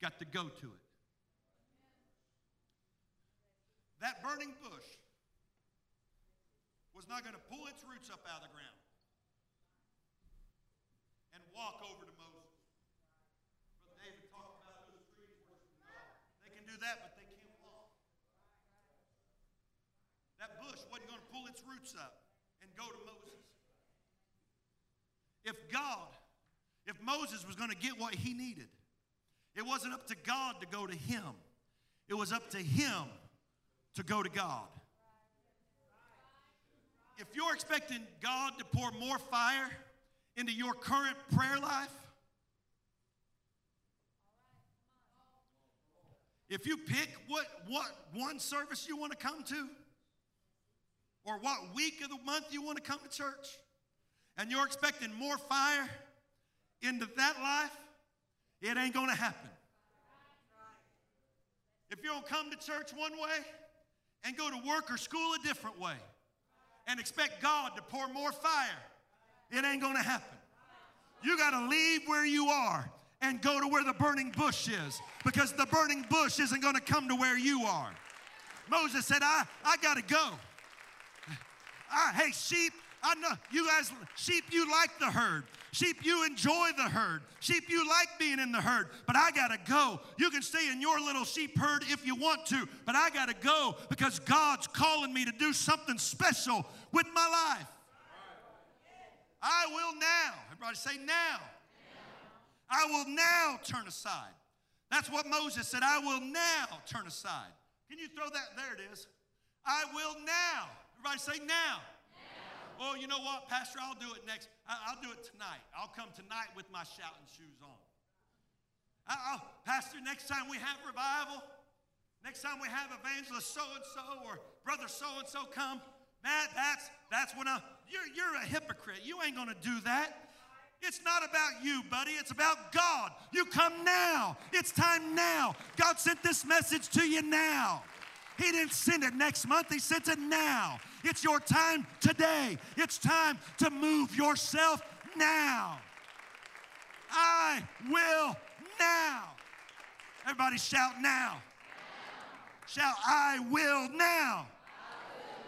got to go to it. That burning bush was not going to pull its roots up out of the ground and walk over to Moses. Brother David talked about those trees worshiping God. They can do that, but they can't walk. That bush wasn't going to pull its roots up and go to Moses. If God, if Moses was going to get what he needed, it wasn't up to God to go to him. It was up to him to go to God. If you're expecting God to pour more fire into your current prayer life, if you pick what, what one service you want to come to, or what week of the month you want to come to church, and you're expecting more fire into that life, it ain't going to happen. If you don't come to church one way and go to work or school a different way and expect God to pour more fire, it ain't going to happen. You got to leave where you are and go to where the burning bush is because the burning bush isn't going to come to where you are. Moses said, I, I got to go. I, hey, sheep, I know you guys, sheep, you like the herd. Sheep, you enjoy the herd. Sheep, you like being in the herd, but I gotta go. You can stay in your little sheep herd if you want to, but I gotta go because God's calling me to do something special with my life. I will now. Everybody say now. I will now turn aside. That's what Moses said. I will now turn aside. Can you throw that? There it is. I will now. Everybody say now. Oh, you know what, Pastor? I'll do it next. I'll do it tonight. I'll come tonight with my shouting shoes on. I'll, Pastor, next time we have revival, next time we have evangelist so and so or brother so and so come, Matt, that's that's when I you're you're a hypocrite. You ain't gonna do that. It's not about you, buddy. It's about God. You come now. It's time now. God sent this message to you now. He didn't send it next month, He sent it now. It's your time today. It's time to move yourself now. I will now. Everybody shout now. Shout, I will now.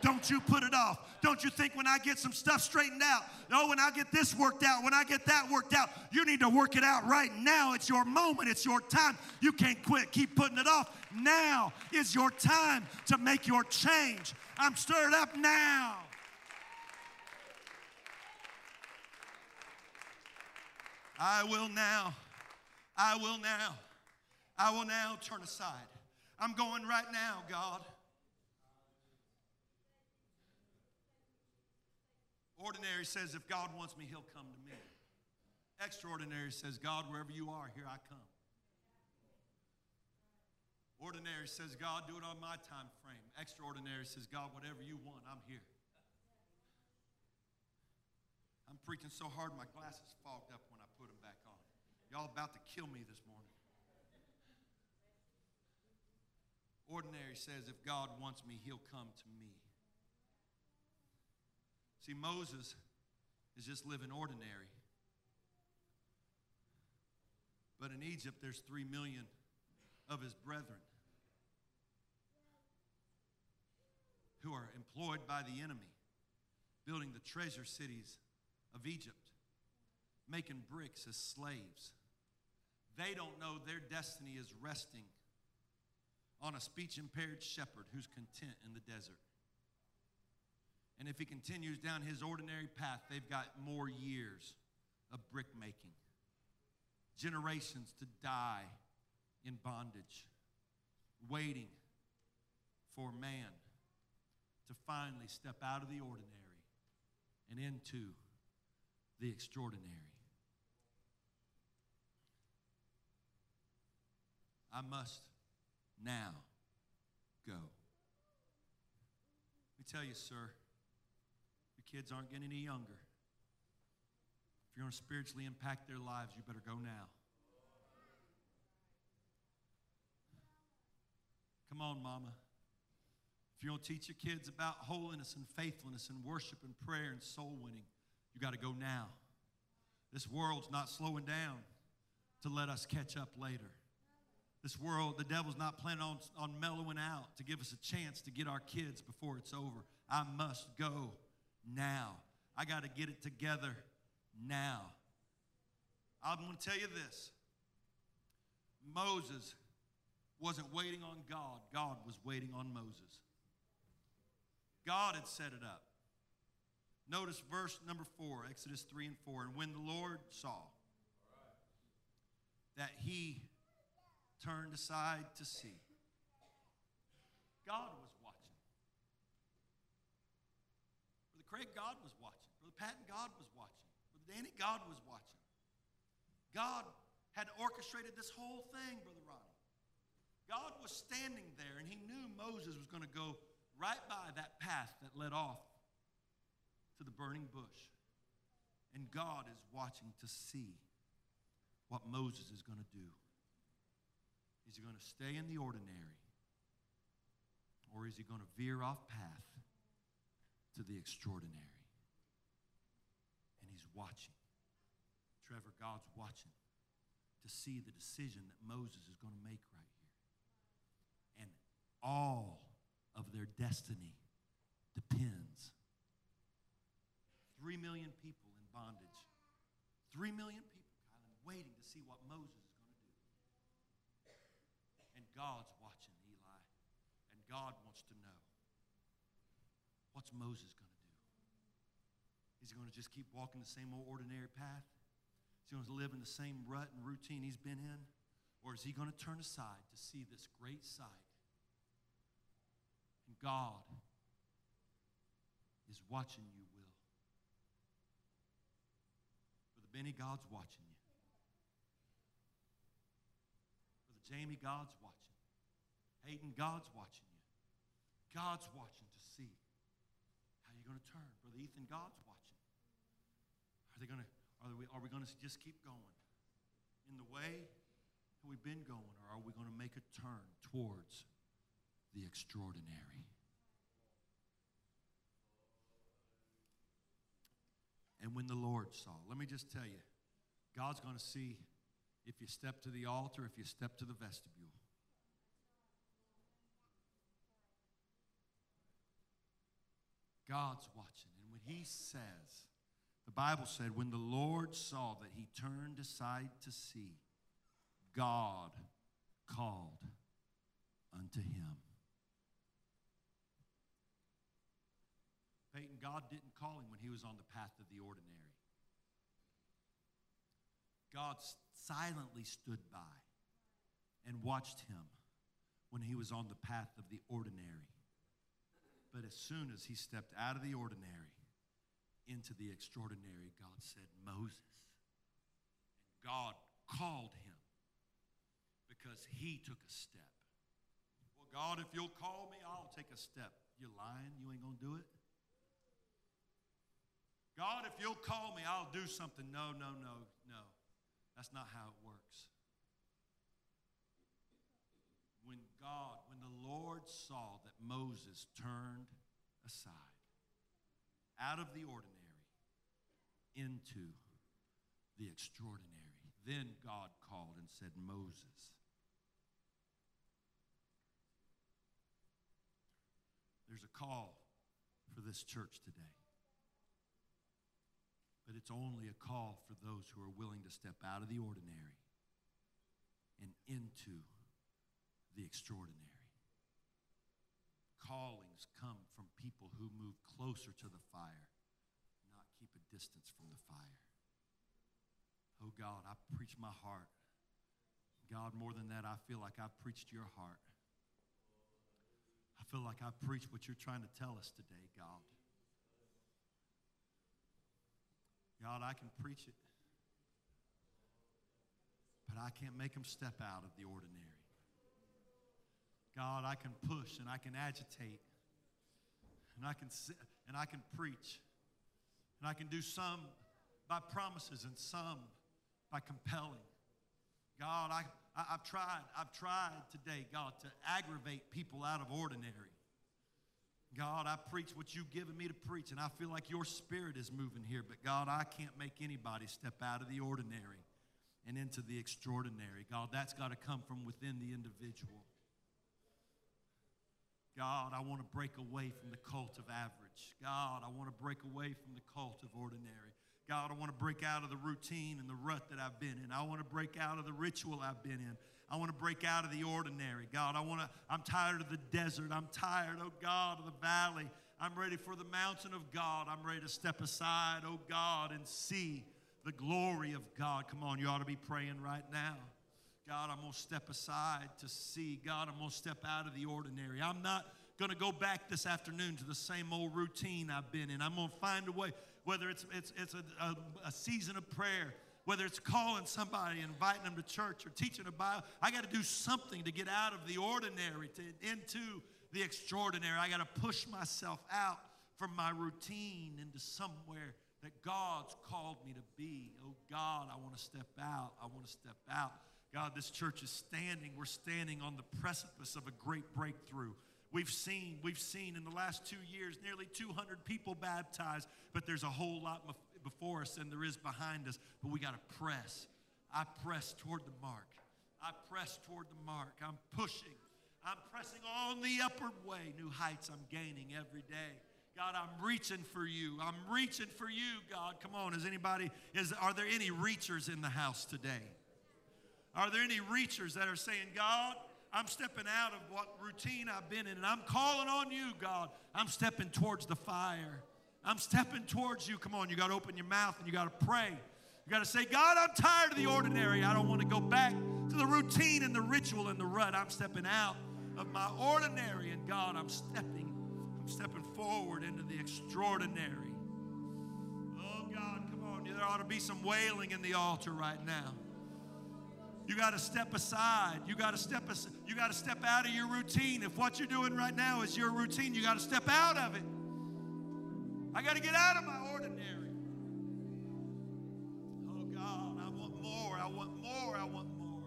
Don't you put it off. Don't you think when I get some stuff straightened out, oh, when I get this worked out, when I get that worked out, you need to work it out right now. It's your moment, it's your time. You can't quit, keep putting it off. Now is your time to make your change. I'm stirred up now. I will now. I will now. I will now turn aside. I'm going right now, God. Ordinary says, if God wants me, he'll come to me. Extraordinary says, God, wherever you are, here I come. Ordinary says, God, do it on my time frame. Extraordinary says, God, whatever you want, I'm here. I'm preaching so hard my glasses fogged up when I put them back on. Y'all about to kill me this morning. Ordinary says, if God wants me, he'll come to me. See, Moses is just living ordinary. But in Egypt, there's three million of his brethren who are employed by the enemy, building the treasure cities of Egypt, making bricks as slaves. They don't know their destiny is resting on a speech impaired shepherd who's content in the desert. And if he continues down his ordinary path, they've got more years of brick making, generations to die in bondage, waiting for man to finally step out of the ordinary and into the extraordinary. I must now go. Let me tell you, sir, kids aren't getting any younger. If you're going to spiritually impact their lives, you better go now. Come on, mama. If you're going to teach your kids about holiness and faithfulness and worship and prayer and soul winning, you got to go now. This world's not slowing down to let us catch up later. This world, the devil's not planning on, on mellowing out to give us a chance to get our kids before it's over. I must go now. I got to get it together now. I'm going to tell you this Moses wasn't waiting on God, God was waiting on Moses. God had set it up. Notice verse number four, Exodus 3 and 4. And when the Lord saw that he turned aside to see, God was watching. Brother Craig, God was watching. Brother Patton, God was watching. Brother Danny, God was watching. God had orchestrated this whole thing, Brother Ronnie. God was standing there, and he knew Moses was going to go right by that path that led off to the burning bush. And God is watching to see what Moses is going to do. Is he going to stay in the ordinary? Or is he going to veer off path to the extraordinary? And he's watching. Trevor, God's watching to see the decision that Moses is going to make right here. And all of their destiny depends Three million people in bondage. Three million people, Kylan, waiting to see what Moses is going to do. And God's watching Eli. And God what's Moses going to do? Is he going to just keep walking the same old ordinary path? Is he going to live in the same rut and routine he's been in? Or is he going to turn aside to see this great sight? And God is watching you Will. Brother Benny, God's watching you. Brother Jamie, God's watching. Hayden, God's watching you. God's watching to see going to turn. Brother Ethan, God's watching. Are they going to? Are we, are we going to just keep going in the way that we've been going, or are we going to make a turn towards the extraordinary? And when the Lord saw, let me just tell you, God's going to see if you step to the altar, if you step to the vestibule. God's watching. And when he says, the Bible said, when the Lord saw that he turned aside to see, God called unto him. Peyton, God didn't call him when he was on the path of the ordinary. God silently stood by and watched him when he was on the path of the ordinary. But as soon as he stepped out of the ordinary into the extraordinary, God said, Moses. And God called him because he took a step Well, God, if you'll call me, I'll take a step. You're lying. You ain't going to do it. God, if you'll call me, I'll do something. No, no, no, no. That's not how it works. When God, the Lord saw that Moses turned aside out of the ordinary into the extraordinary, then God called and said, Moses. There's a call for this church today. But it's only a call for those who are willing to step out of the ordinary and into the extraordinary. Callings come from people who move closer to the fire, not keep a distance from the fire. Oh God, I preach my heart. God, more than that, I feel like I've preached your heart. I feel like I've preached what you're trying to tell us today, God. God, I can preach it, but I can't make them step out of the ordinary. God, I can push and I can agitate and I can sit and I can preach and I can do some by promises and some by compelling. God, I, I, have tried, I've tried today, God, to aggravate people out of ordinary. God, I preach what you've given me to preach, and I feel like your spirit is moving here. But God, I can't make anybody step out of the ordinary and into the extraordinary. God, that's got to come from within the individual. God, I want to break away from the cult of average. God, I want to break away from the cult of ordinary. God, I want to break out of the routine and the rut that I've been in. I want to break out of the ritual I've been in. I want to break out of the ordinary. God, I want to, I'm tired of the desert. I'm tired, oh God, of the valley. I'm ready for the mountain of God. I'm ready to step aside, oh God, and see the glory of God. Come on, you ought to be praying right now. God, I'm going to step aside to see. God, I'm going to step out of the ordinary. I'm not going to go back this afternoon to the same old routine I've been in. I'm going to find a way, whether it's, it's, it's a, a, a season of prayer, whether it's calling somebody, inviting them to church, or teaching a Bible, I got to do something to get out of the ordinary to into the extraordinary. I got to push myself out from my routine into somewhere that God's called me to be. Oh God, I want to step out. I want to step out. God, this church is standing. We're standing on the precipice of a great breakthrough. We've seen, we've seen in the last two years nearly 200 people baptized, but there's a whole lot before us than there is behind us, but we got to press. I press toward the mark. I press toward the mark. I'm pushing. I'm pressing on the upward way. New heights I'm gaining every day. God, I'm reaching for you. I'm reaching for you, God. Come on, is anybody, is are there any reachers in the house today? Are there any reachers that are saying, God, I'm stepping out of what routine I've been in and I'm calling on you, God. I'm stepping towards the fire. I'm stepping towards you. Come on, you got to open your mouth and you got to pray. You got to say, God, I'm tired of the ordinary. I don't want to go back to the routine and the ritual and the rut. I'm stepping out of my ordinary, and God, I'm stepping, I'm stepping forward into the extraordinary. Oh God, come on. There ought to be some wailing in the altar right now. You got to step aside. You got to step aside. You got to step out of your routine. If what you're doing right now is your routine, you got to step out of it. I got to get out of my ordinary. Oh God, I want more. I want more. I want more.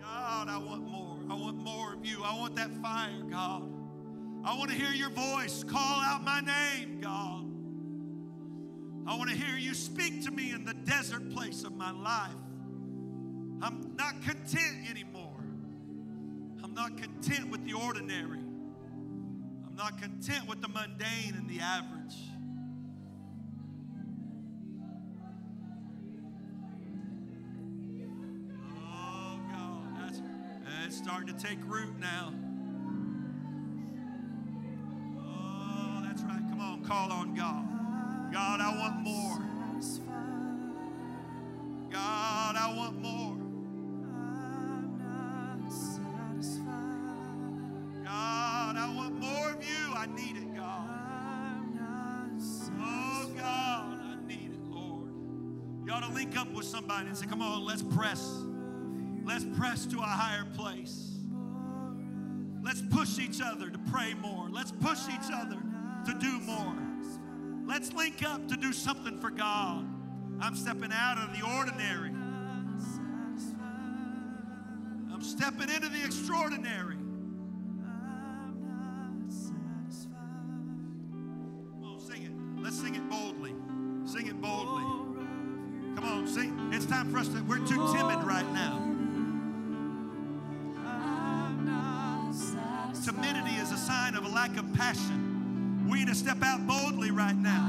God, I want more. I want more of you. I want that fire, God. I want to hear your voice call out my name, God. I want to hear you speak to me in the desert place of my life. I'm not content anymore. I'm not content with the ordinary. I'm not content with the mundane and the average. Oh, God, that's, it's starting to take root now. Oh, that's right. Come on, call on God. God, I want more. God, I want more. God, I want more of you. I need it, God. Oh, God, I need it, Lord. You ought to link up with somebody and say, Come on, let's press. Let's press to a higher place. Let's push each other to pray more. Let's push each other to do more. Let's link up to do something for God. I'm stepping out of the ordinary. I'm stepping into the extraordinary. Come on, sing it. Let's sing it boldly. Sing it boldly. Come on, sing. It's time for us to, we're too timid right now. Timidity is a sign of a lack of passion step out boldly right now.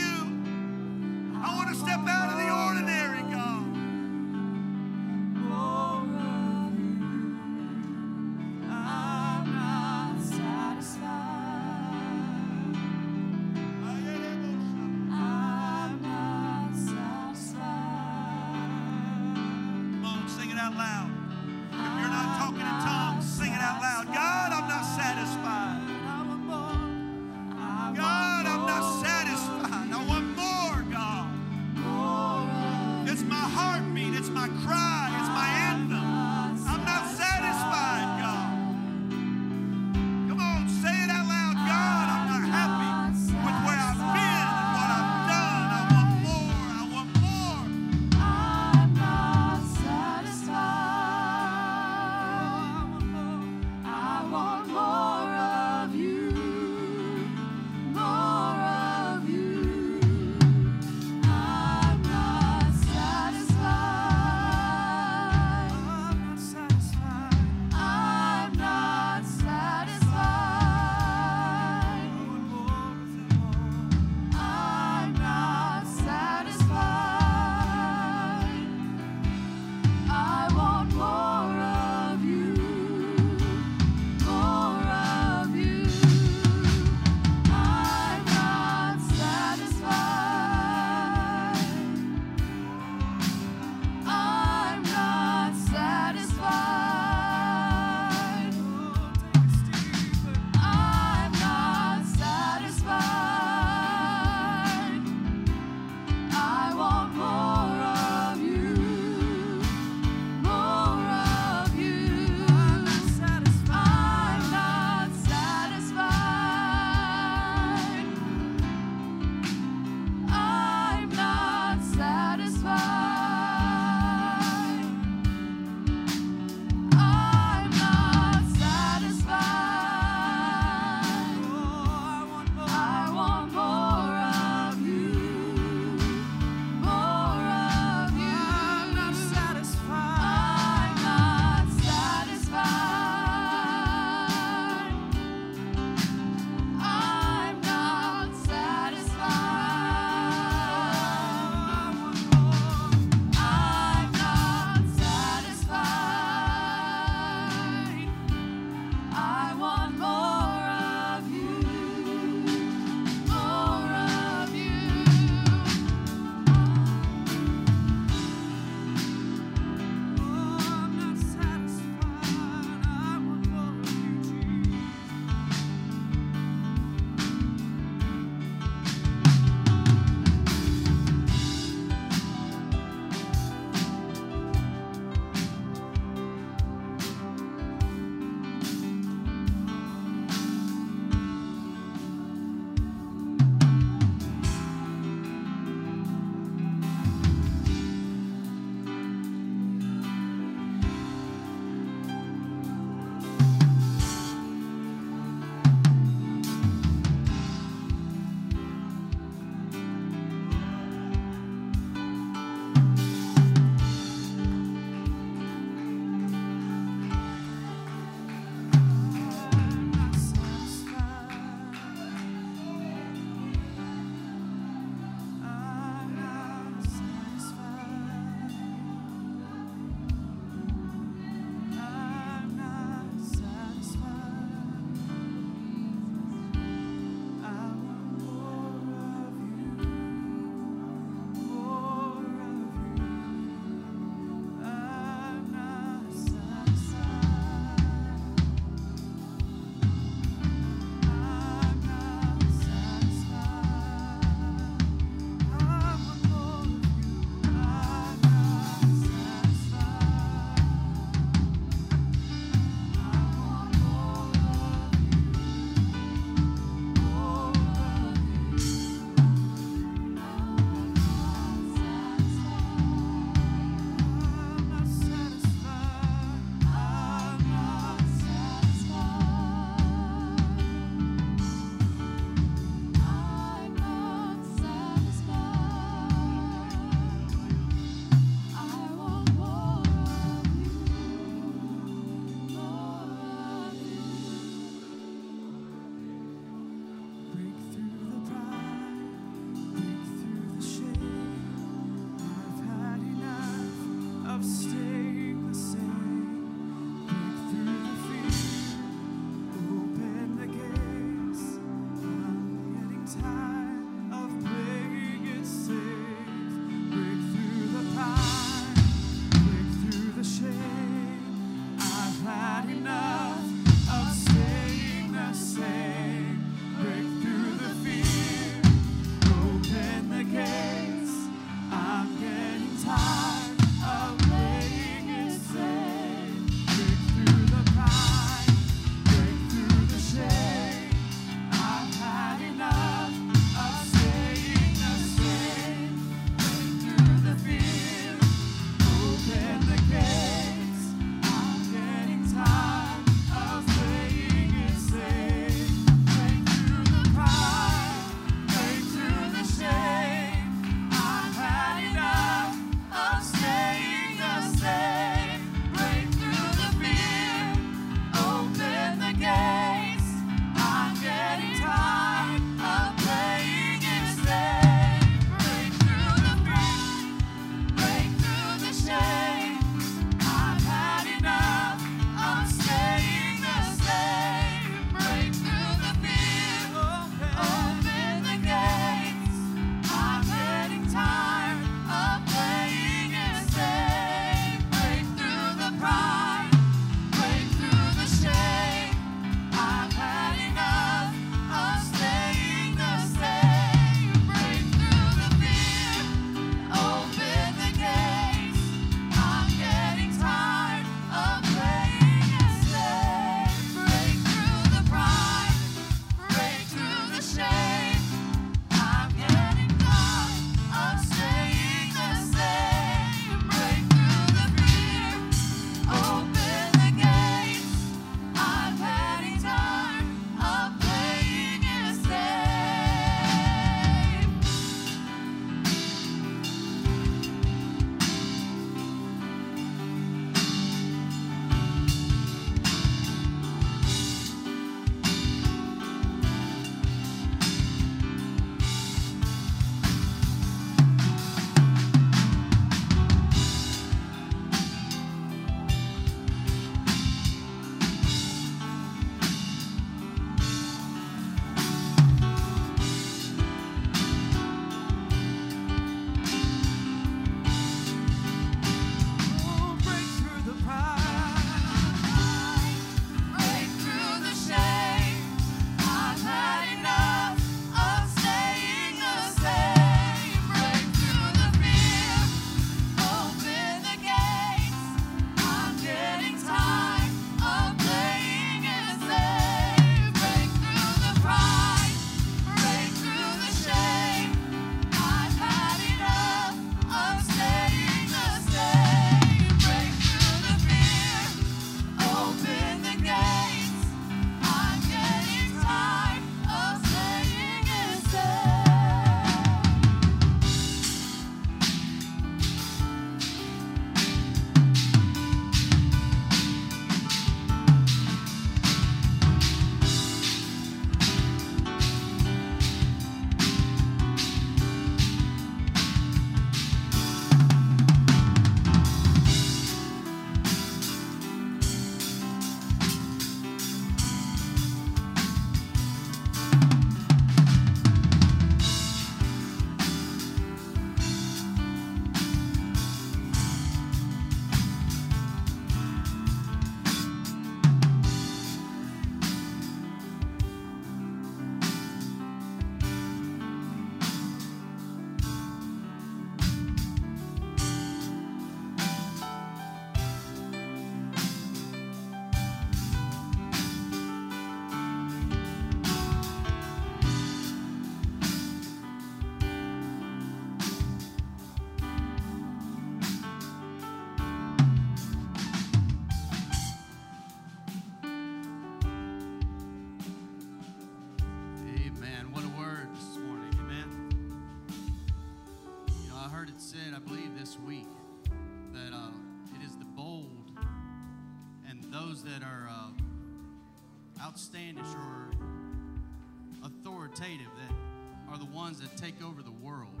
Ones that take over the world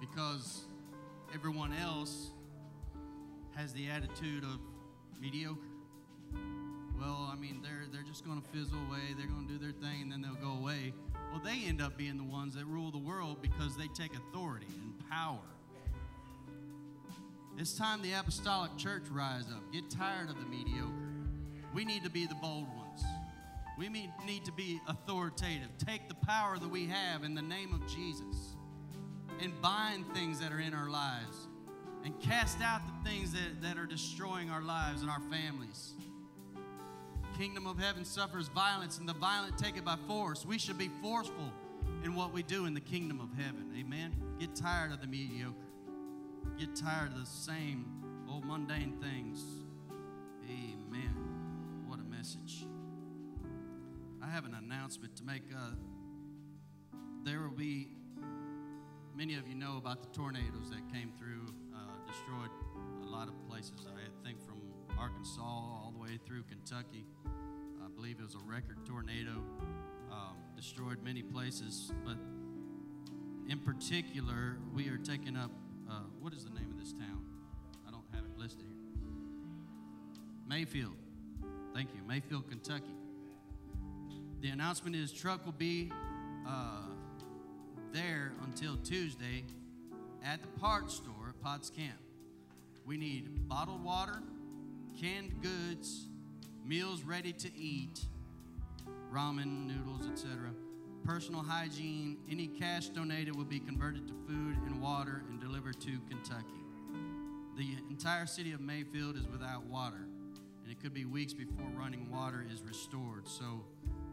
because everyone else has the attitude of mediocre. Well, I mean, they're, they're just going to fizzle away. They're going to do their thing and then they'll go away. Well, they end up being the ones that rule the world because they take authority and power. It's time the apostolic church rise up. Get tired of the mediocre. We need to be the bold ones. We need to be authoritative. Take the power that we have in the name of Jesus and bind things that are in our lives and cast out the things that, that are destroying our lives and our families kingdom of heaven suffers violence, and the violent take it by force. We should be forceful in what we do in the kingdom of heaven. Amen. Get tired of the mediocre. Get tired of the same old mundane things. Have an announcement to make. Uh, there will be, many of you know about the tornadoes that came through, uh, destroyed a lot of places. I think from Arkansas all the way through Kentucky I believe it was a record tornado, um, destroyed many places. But in particular, we are taking up uh, what is the name of this town? I don't have it listed here. Mayfield. Thank you. Mayfield, Kentucky. The announcement is truck will be uh, there until Tuesday at the parts store at Potts Camp. We need bottled water, canned goods, meals ready to eat, ramen, noodles, etc. Personal hygiene, any cash donated will be converted to food and water and delivered to Kentucky. The entire city of Mayfield is without water, and it could be weeks before running water is restored. So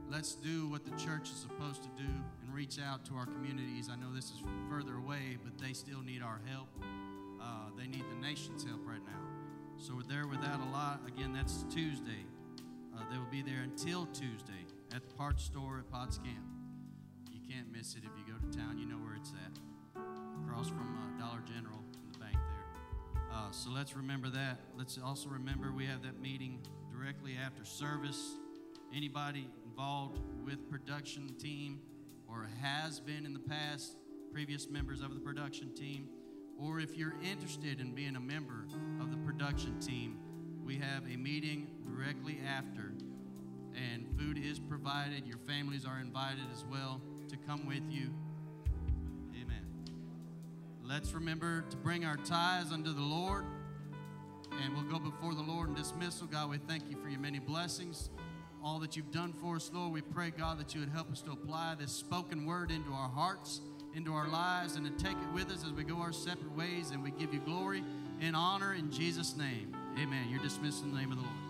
let's do what the church is supposed to do and reach out to our communities. I know this is further away, but they still need our help. Uh, they need the nation's help right now. So we're there without a lot. Again, that's Tuesday. Uh, they will be there until Tuesday at the parts store at Potts Camp. You can't miss it if you go to town. You know where it's at, across from uh, Dollar General in the bank there. Uh, so let's remember that. Let's also remember we have that meeting directly after service. Anybody involved with production team or has been in the past, previous members of the production team, or if you're interested in being a member of the production team, we have a meeting directly after, and food is provided. Your families are invited as well to come with you. Amen. Let's remember to bring our tithes unto the Lord, and we'll go before the Lord in dismissal. God, we thank you for your many blessings. All that you've done for us, Lord, we pray, God, that you would help us to apply this spoken word into our hearts, into our lives, and to take it with us as we go our separate ways. And we give you glory and honor in Jesus' name. Amen. You're dismissed in the name of the Lord.